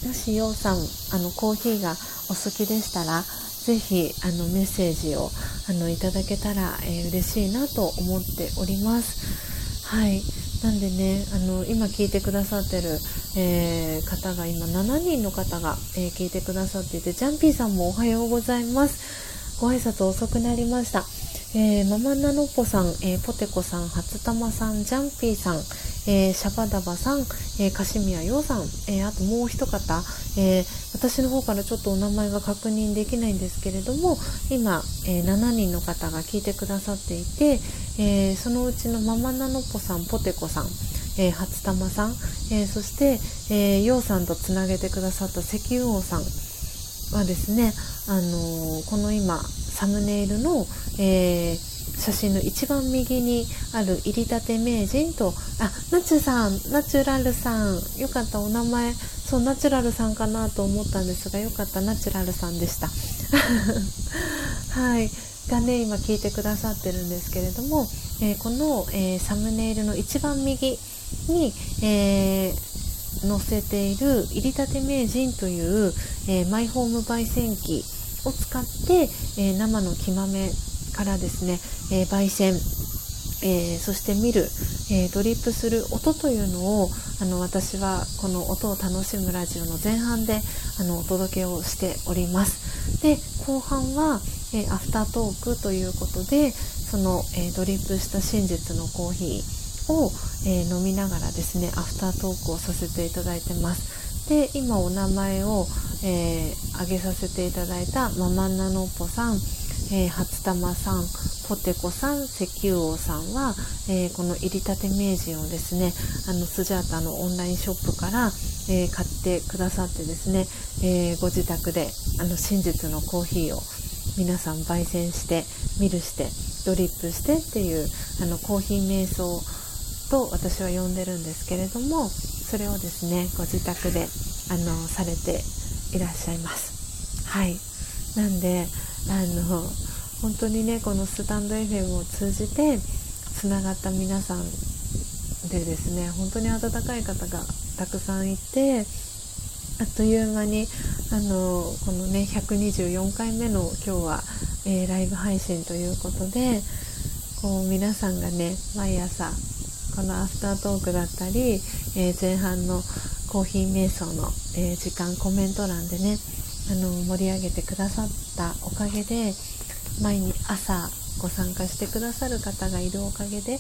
もしようさんあのコーヒーがお好きでしたらぜひあのメッセージをあのいただけたら、えー、嬉しいなと思っております。はい。なんでねあの今聞いてくださってる、えー、方が今7人の方が、えー、聞いてくださっていてジャンピーさんもおはようございます。ご挨拶遅くなりました。えー、ママナノッポさん、え、ポテコさん、初玉さん、ジャンピーさん、え、シャバダバさん、えー、カシミヤヨウさん、え、あともう一方、え私の方からちょっとお名前が確認できないんですけれども今、え7人の方が聞いてくださっていて、えそのうちのママナノポさん、ポテコさん、え初玉さん、えそして、えー、ヨウさんとつなげてくださった石油王さんはですね、あのこの今サムネイルの、え、写真の一番右にある入りたて名人とあナチュさんナチュラルさんよかったお名前そうナチュラルさんかなと思ったんですがよかったナチュラルさんでした。<laughs> はい。がね今聞いてくださってるんですけれども、えー、この、えー、サムネイルの一番右に、えー、載せている入りたて名人という、えマイホーム焙煎機を使って、え、生の木豆からですね、え、焙煎、え、そして見る、えドリップする音というのをあの私はこの音を楽しむラジオの前半であのお届けをしております。で後半は、えアフタートークということでその、えドリップした真実のコーヒーを、え飲みながらですねアフタートークをさせていただいてます。で今お名前を、えー、挙げさせていただいたママンナノッポさん、えー、初玉さんポテコさん石油王さんは、えー、この入りたて名人をですねあのスジャータのオンラインショップから、えー、買ってくださってですね、えー、ご自宅であの真実のコーヒーを皆さん焙煎してミルしてドリップしてっていうあのコーヒー瞑想と私は呼んでるんですけれどもそれをですねご自宅であのされていらっしゃいます。はい。なんであの本当にねこのスタンド FM を通じてつながった皆さんでですね本当に温かい方がたくさんいてあっという間にあのこのね124回目の今日は、えー、ライブ配信ということでこう皆さんがね毎朝このアフタートークだったり、えー、前半のコーヒー瞑想の、えー、時間コメント欄でねあの盛り上げてくださったおかげで毎日朝ご参加してくださる方がいるおかげで、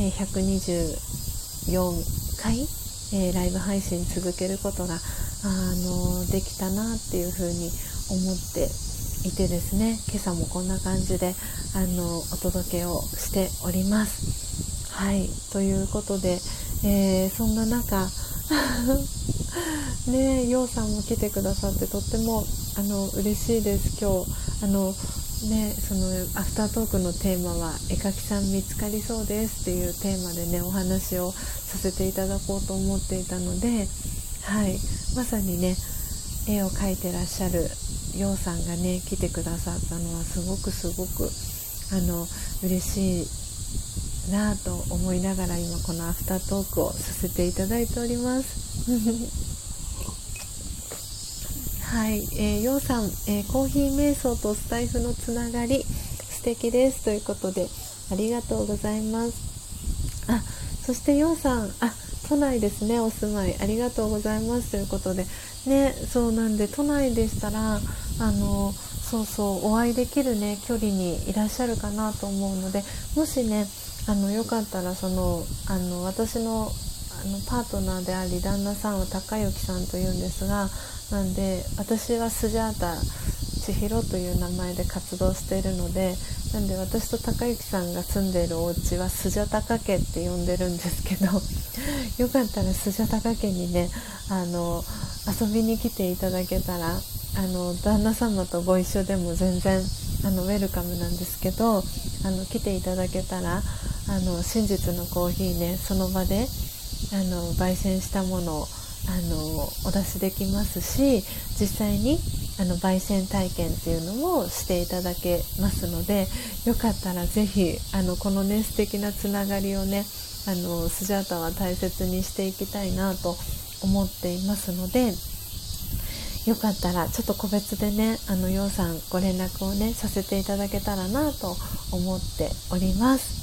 えー、124回、え、ライブ配信続けることが、あのできたなっていうふうに思っていてですね今朝もこんな感じであのお届けをしております。はいということで、えー、そんな中 <laughs> ねえようさんも来てくださってとってもあの嬉しいです今日あのねそのアフタートークのテーマは「絵描きさん見つかりそうです」っていうテーマでねお話をさせていただこうと思っていたのではい。まさにね絵を描いてらっしゃるようさんがね来てくださったのはすごくすごくあの嬉しいなと思いながら今このアフタートークをさせていただいております。<laughs> はい、えー、ようさん、えー、コーヒー瞑想とスタイフのつながり素敵ですということでありがとうございます。あそしてようさんあ都内ですねお住まい。ありがとうございます。ということで。ねそうなんで都内でしたらあのそうそうお会いできるね距離にいらっしゃるかなと思うのでもしねあのよかったらそのあの私のあのパートナーであり旦那さんは高之さんというんですがなんで私はスジャータ千尋という名前で活動しているのでなんで私と高之さんが住んでいるお家はスジャタカ家って呼んでるんですけど <laughs> よかったらスジャタカ家にねあの遊びに来ていただけたらあの旦那様とご一緒でも全然あのウェルカムなんですけどあの来ていただけたらあの真実のコーヒーねその場であの焙煎したものをあのお出しできますし実際にあの焙煎体験っていうのもしていただけますのでよかったら是非あのこのね素敵なつながりをねあのスジャータは大切にしていきたいなと思っていますのでよかったらちょっと個別でねあのようさんご連絡をねさせていただけたらなと思っております。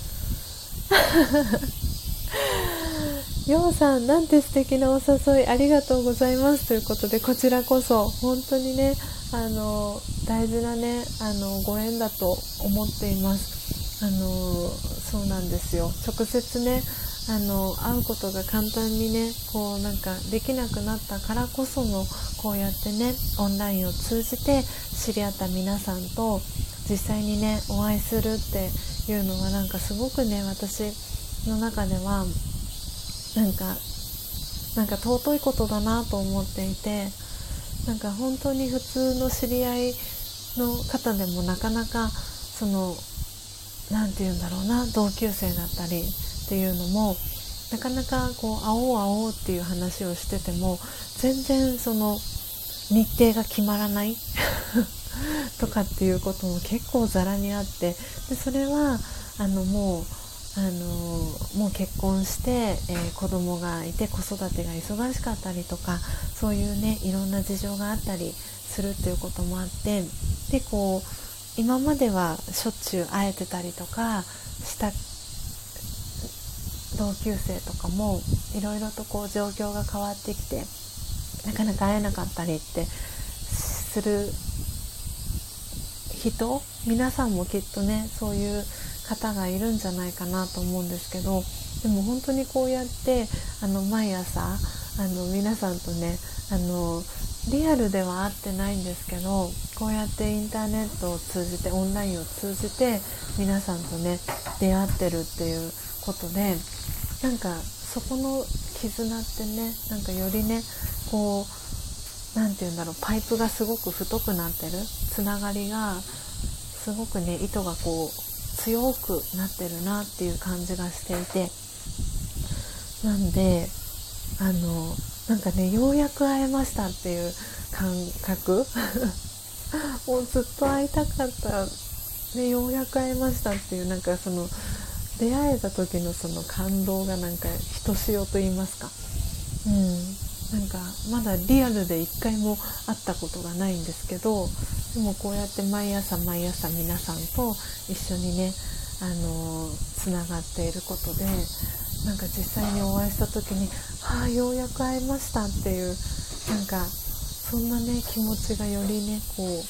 ようさんなんて素敵なお誘いありがとうございますということでこちらこそ本当にねあの大事なねあのご縁だと思っています。あのそうなんですよ。直接ねあの会うことが簡単にねこうなんかできなくなったからこそのこうやってねオンラインを通じて知り合った皆さんと実際にねお会いするっていうのはなんかすごくね私の中ではなんかなんか尊いことだなと思っていてなんか本当に普通の知り合いの方でもなかなかその何て言うんだろうな同級生だったりっていうのもなかなかこう会おう会おうっていう話をしてても全然その日程が決まらない <laughs> とかっていうことも結構ざらにあってでそれはあのもうあのもう結婚して、えー、子供がいて子育てが忙しかったりとかそういうねいろんな事情があったりするっていうこともあってでこう今まではしょっちゅう会えてたりとかした同級生とかもいろいろとこう状況が変わってきてなかなか会えなかったりってする人皆さんもきっとねそういう方がいるんじゃないかなと思うんですけどでも本当にこうやってあの毎朝あの皆さんとねあのリアルでは会ってないんですけどこうやってインターネットを通じてオンラインを通じて皆さんとね出会ってるっていうことでなんかそこの絆ってねなんかよりねこう何て言うんだろうパイプがすごく太くなってるつながりがすごくね糸がこう強くなってるなっていう感じがしていて。なんであのなんかねようやく会えましたっていう感覚。<laughs> もうずっと会いたかった、ね、ようやく会えましたっていうなんかその出会えた時のその感動がなんかひとしおと言いますか、うん、なんかまだリアルで一回も会ったことがないんですけどでもこうやって毎朝毎朝皆さんと一緒にねあのつながっていることでなんか実際にお会いした時に「はあようやく会えました」っていうなんかそんなね気持ちがよりねこう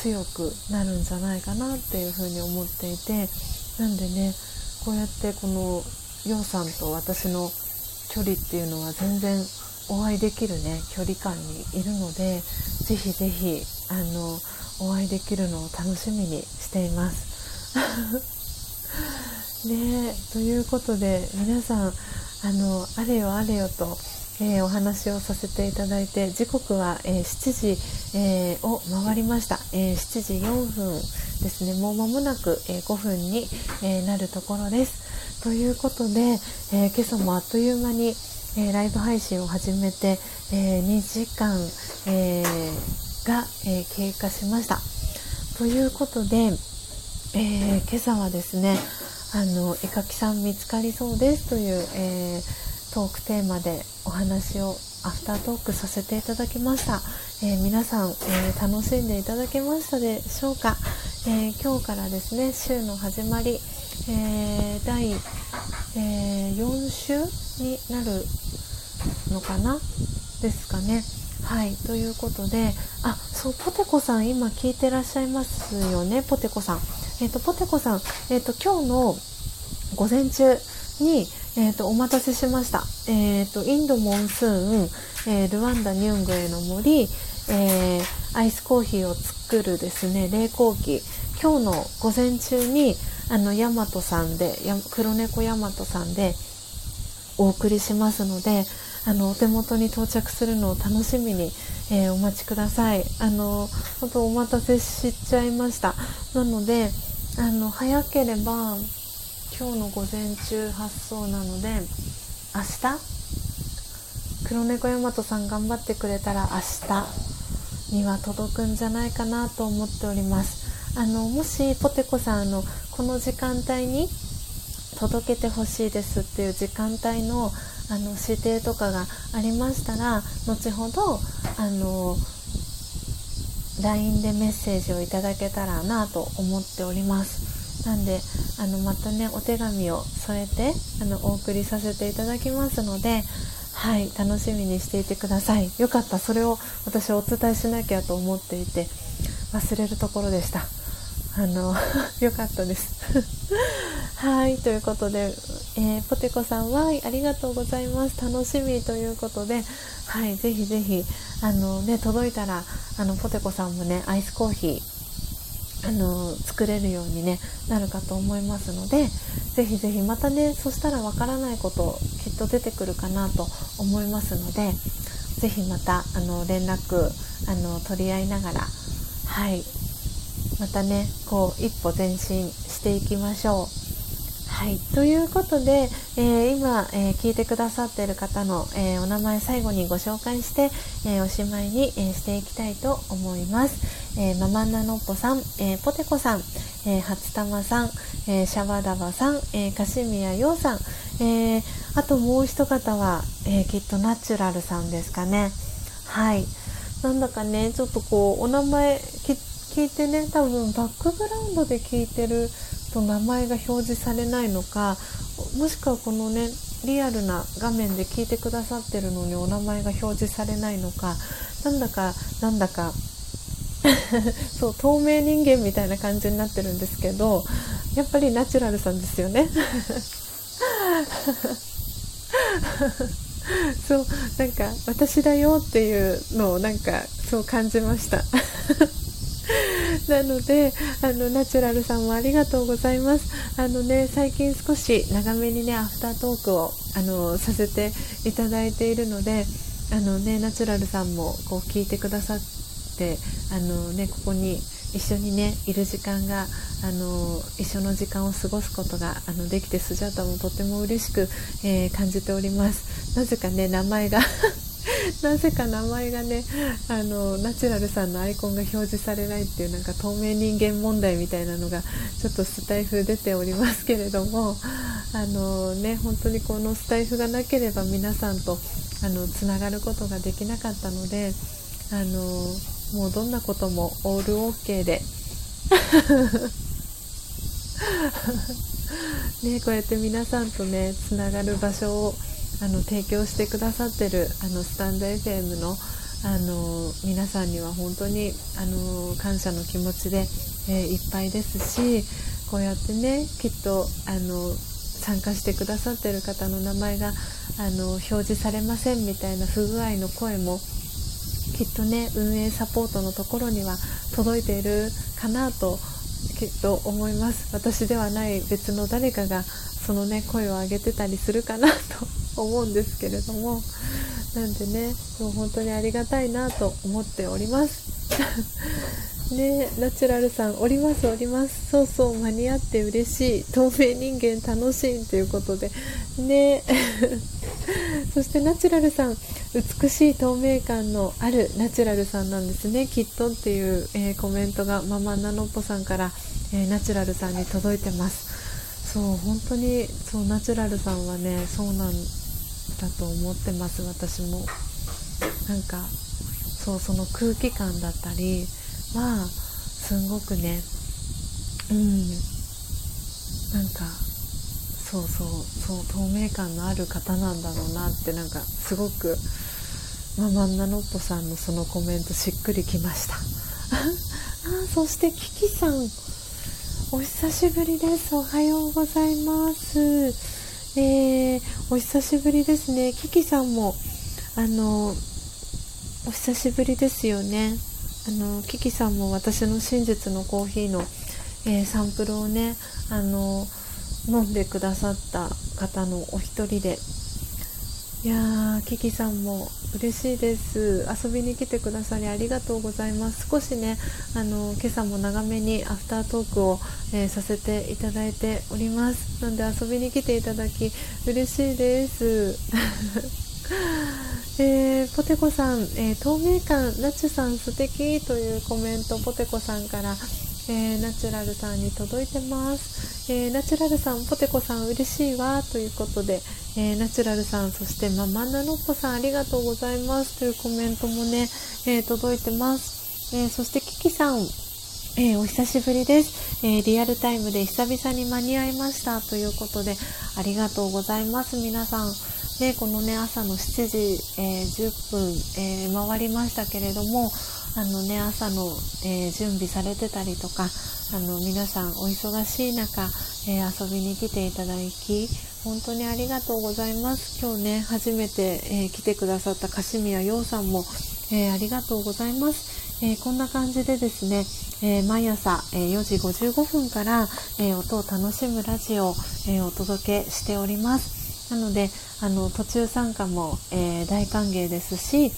強くなるんじゃないかなっていうふうに思っていてなんでねこうやってこのようさんと私の距離っていうのは全然お会いできるね距離感にいるのでぜひぜひあのお会いできるのを楽しみにしています。<laughs> ねということで皆さんあのあれよあれよと、えー、お話をさせていただいて時刻は、えー、7時、えー、を回りました、え7時4分ですね。もう間もなく、え5分に、えなるところです。ということで、え今朝もあっという間に、えライブ配信を始めて、え2時間、えが、え経過しました。ということで、え今朝はですねあの絵描きさん見つかりそうです。という、えー、トークテーマでお話をアフタートークさせていただきました、えー、皆さん、えー、楽しんでいただけましたでしょうか、え今日からですね週の始まり、え第、え4週になるのかな？ですかね。はい。ということであそうポテコさん今聞いてらっしゃいますよね？ポテコさん。えっ、ー、と、ポテコさん、えっ、ー、と、今日の午前中に、えっ、と、お待たせしました。えっ、と、インドモンスーン、えルワンダニュングへの森、えアイスコーヒーを作るですね、冷凍機、今日の午前中に、あの、ヤマトさんで、黒猫ヤマトさんでお送りしますので、あの、お手元に到着するのを楽しみに、えー、お待ちください。あの、本当お待たせしちゃいました。なので、あの早ければ今日の午前中発送なので明日？黒猫大和さん頑張ってくれたら明日には届くんじゃないかなと思っておりますあのもしポテコさんあのこの時間帯に届けてほしいですっていう時間帯のあの指定とかがありましたら後ほどあの LINE でメッセージをいただけたらなと思っております。なんであのまたねお手紙を添えてあのお送りさせていただきますのではい楽しみにしていてください。よかった。それを私はお伝えしなきゃと思っていて忘れるところでした。あの <laughs> よかったです。<laughs> はいということで、えー、ポテコさんはありがとうございます。楽しみということではいぜひぜひあのね届いたらあのポテコさんもねアイスコーヒーあの作れるように、ね、なるかと思いますのでぜひぜひまたねそしたらわからないこときっと出てくるかなと思いますのでぜひまたあの連絡あの取り合いながらはいまたねこう一歩前進していきましょう。はい、ということで、えー、今、えー、聞いてくださっている方の、えー、お名前最後にご紹介して、えおしまいに、えしていきたいと思います。えママナノッポさん、えポテコさん、え初玉さん、えシャワダバさん、えカシミヤヨウさん、えあともう一方は、えきっとナチュラルさんですかね。はい。なんだかね、ちょっとこう、お名前聞いてね、多分バックグラウンドで聞いてると名前が表示されないのかもしくはこのねリアルな画面で聞いてくださってるのにお名前が表示されないのかなんだかなんだか <laughs> そう透明人間みたいな感じになってるんですけどやっぱりナチュラルさんですよね。<laughs> そうなんか私だよっていうのをなんかそう感じました。<laughs> なのであのナチュラルさんもありがとうございます。あのね最近少し長めにねアフタートークをあのさせていただいているのであのねナチュラルさんもこう聞いてくださってあのねここに一緒にねいる時間があの一緒の時間を過ごすことがあのできてスジャータもとても嬉しく、えー、感じております。なぜかね名前が <laughs> <laughs> なぜか名前がねあのナチュラルさんのアイコンが表示されないっていうなんか透明人間問題みたいなのがちょっとスタイフ出ておりますけれどもあのね本当にこのスタイフがなければ皆さんとあのつながることができなかったのであのもうどんなこともオールオッケーで。<laughs> ねこうやって皆さんとねつながる場所をあの提供してくださってるあのスタンド FM のあの皆さんには本当にあの感謝の気持ちで、えー、いっぱいですしこうやってねきっとあの参加してくださってる方の名前があの表示されませんみたいな不具合の声もきっとね運営サポートのところには届いているかなときっと思います。私ではない別の誰かがそのね声を上げてたりするかなと思うんですけれどもなんでねもう本当にありがたいなと思っております。<laughs> ねナチュラルさんおりますおります。そうそう間に合って嬉しい。透明人間楽しいということで。ね。<laughs> そしてナチュラルさん美しい透明感のあるナチュラルさんなんですね。きっとっていう、えー、コメントがママナノッポさんから、えー、ナチュラルさんに届いてます。そう本当にそうナチュラルさんはねそうなんだと思ってます私も。なんかそうその空気感だったりまあすんごくねうん。なんかそうそうそう透明感のある方なんだろうなってなんかすごくママンナノッポさんのそのコメントしっくりきました。<laughs> あそしてキキさんお久しぶりです。おはようございます。えー、お久しぶりですね。キキさんもあのお久しぶりですよね。あのキキさんも私の真実のコーヒーの、えー、サンプルをねあの飲んでくださった方のお一人でいやーキキさんも嬉しいです。遊びに来てくださりありがとうございます。少しねあの今朝も長めにアフタートークを、えー、させていただいております。なんで遊びに来ていただき嬉しいです。<laughs> えー、ポテコさん、えー、透明感ナチュさん素敵というコメントポテコさんから、えー、ナチュラルさんに届いてます、えーナチュラルさんポテコさん嬉しいわということで、えーナチュラルさんそしてママナノッポさんありがとうございますというコメントもね、え届いてます、えそしてキキさんえー、お久しぶりです、えー、リアルタイムで久々に間に合いましたということでありがとうございます皆さん。でこのね朝の7時、えー、10分、えー、回りましたけれどもあのね朝の、えー、準備されてたりとかあの皆さんお忙しい中、え遊びに来ていただき本当にありがとうございます。今日ね初めて、え来てくださった樫宮陽さんも、えありがとうございます、えこんな感じでですね、え毎朝、え4時55分から、え音を楽しむラジオを、えお届けしております。なのであの途中参加も、えー、大歓迎ですし、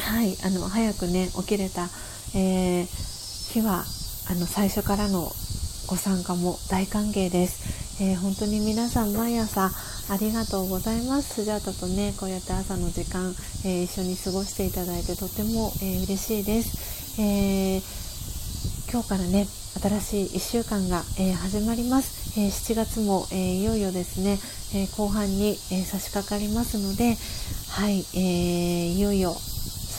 はい、あの早くね起きれた、えー、日はあの最初からのご参加も大歓迎です、えー、本当に皆さん毎朝ありがとうございます。スジャータとねこうやって朝の時間、え一緒に過ごしていただいてとても、え嬉しいです、え今日からね新しい1週間が、え始まります、え7月も、えいよいよですねえー、後半に、えー、差し掛かりますので、はいえー、いよいよ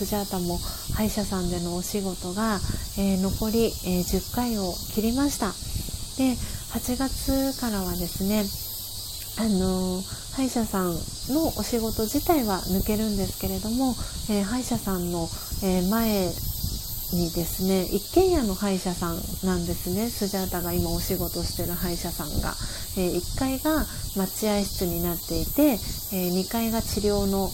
スジャータも歯医者さんでのお仕事が、え残り、え10回を切りました。で8月からはですねあの歯医者さんのお仕事自体は抜けるんですけれども、え歯医者さんの、え前にですね一軒家の歯医者さんなんですね。スジャータが今お仕事してる歯医者さんが、えー、1階が待合室になっていて、えー、2階が治療の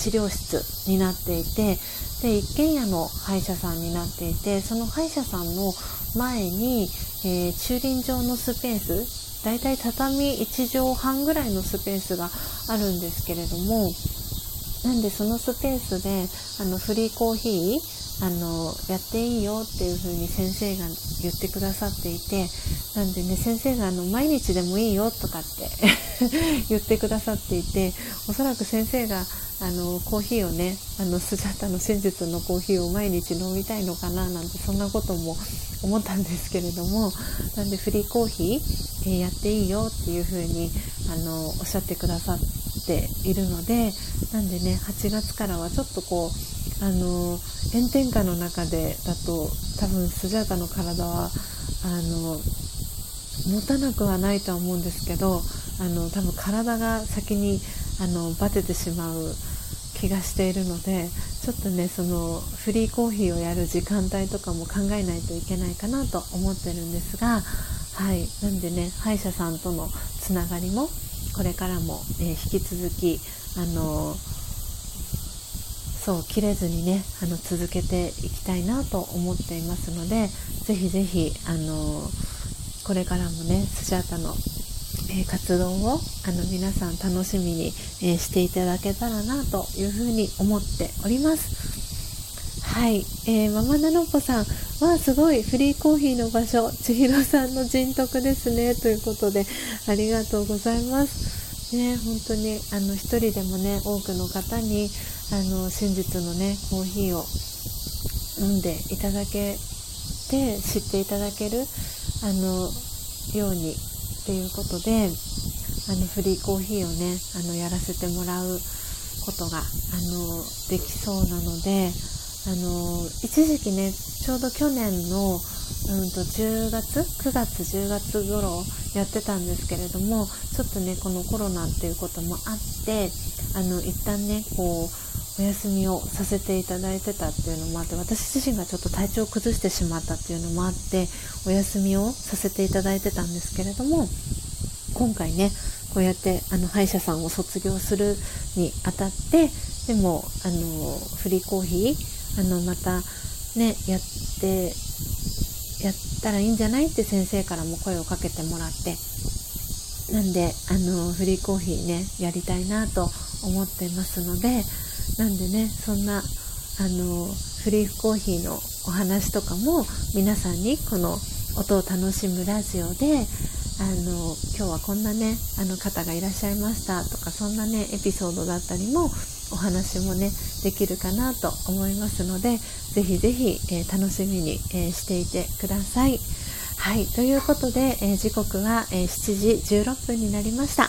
治療室になっていてで一軒家の歯医者さんになっていてその歯医者さんの前に、えー、駐輪場のスペースだいたい畳1畳半ぐらいのスペースがあるんですけれどもなんでそのスペースであのフリーコーヒーあのやっていいよっていう風に先生が言ってくださっていてなんでね先生があの毎日でもいいよとかって <laughs> 言ってくださっていておそらく先生があのコーヒーをねあのスジャタの真実のコーヒーを毎日飲みたいのかななんてそんなことも思ったんですけれどもなんでフリーコーヒー、えー、やっていいよっていう風にあのおっしゃってくださっているのでなんでね8月からはちょっとこうあの炎天下の中でだと多分スジャータの体はあの持たなくはないとは思うんですけどあの多分体が先にあのバテてしまう気がしているのでちょっとねそのフリーコーヒーをやる時間帯とかも考えないといけないかなと思ってるんですがはい。なんでね歯医者さんとのつながりもこれからも、えー、引き続きあのそう切れずにねあの続けていきたいなと思っていますのでぜひぜひあのこれからもねスジャータの、えー、活動をあの皆さん楽しみに、えー、していただけたらなというふうに思っております。はい、えー、ママナノポさんはすごいフリーコーヒーの場所千尋さんの人徳ですねということでありがとうございます。ね本当にあの一人でもね多くの方にあの真実のねコーヒーを飲んでいただけて知っていただけるあのようにっていうことであのフリーコーヒーをねあのやらせてもらうことがあのできそうなのであの一時期ねちょうど去年の、うんと、10月9月10月頃やってたんですけれどもちょっとねこのコロナっていうこともあってあの一旦ねこうお休みをさせていただいてたっていうのもあって私自身がちょっと体調を崩してしまったっていうのもあってお休みをさせていただいてたんですけれども今回ねこうやってあの歯医者さんを卒業するにあたってでもあのフリーコーヒーあのまたねやってやったらいいんじゃないって先生からも声をかけてもらってなんであのフリーコーヒーねやりたいなと思ってますのでなんでねそんなあのフリーコーヒーのお話とかも皆さんにこの音を楽しむラジオであの今日はこんなねあの方がいらっしゃいましたとかそんなねエピソードだったりもお話もねできるかなと思いますのでぜひぜひ、えー、楽しみに、えー、していてください。はいということで、えー、時刻は、え7時16分になりました。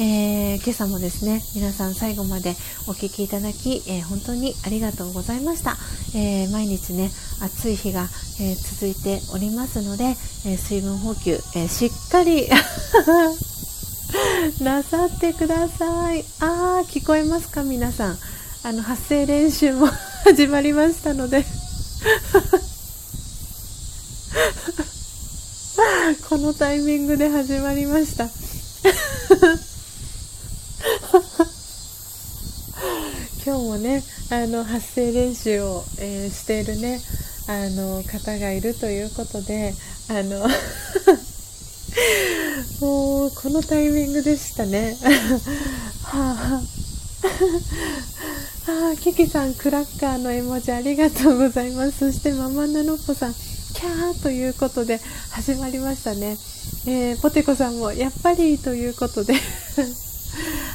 えー、今朝もですね皆さん最後までお聴きいただき、えー、本当にありがとうございました、えー、毎日ね暑い日が、え続いておりますので、え水分補給、えしっかり <laughs> なさってください。あー聞こえますか皆さん。あの発声練習も <laughs> 始まりましたので。<laughs> このタイミングで始まりました。<laughs> 今日もねあの発声練習を、えー、しているねあの方がいるということであの <laughs> もうこのタイミングでしたね。<laughs> はあはあキキさんクラッカーの絵文字ありがとうございます。そしてママナノッポさんキャーということで始まりましたね、えー、ポテコさんもやっぱりということで。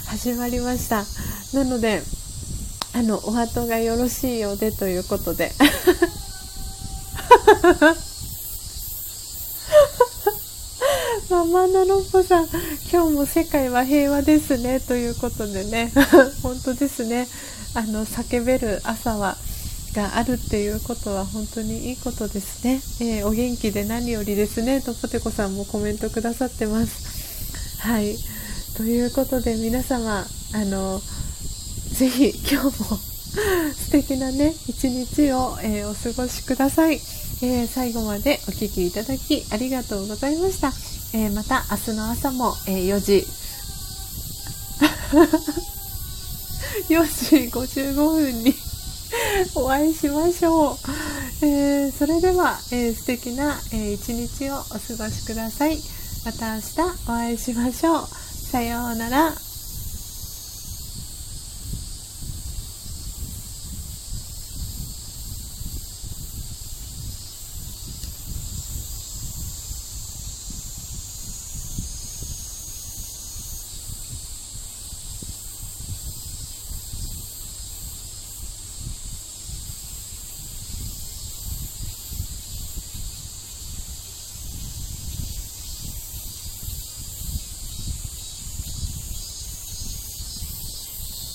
始まりました。なのであのお後がよろしいようでということで。<laughs> ママナロッポさん今日も世界は平和ですねということでね。<laughs> 本当ですね。あの叫べる朝はがあるっていうことは本当にいいことですね、えー、お元気で何よりですね。とポテコさんもコメントくださってます。はい。ということで皆様あのぜひ今日も素敵なね一日を、えー、お過ごしください、えー、最後までお聴きいただきありがとうございました、えー、また明日の朝も、え4時。<laughs> 4時55分に <laughs> お会いしましょう、えそれでは、え素敵な、え一日をお過ごしください。また明日お会いしましょう。さようなら。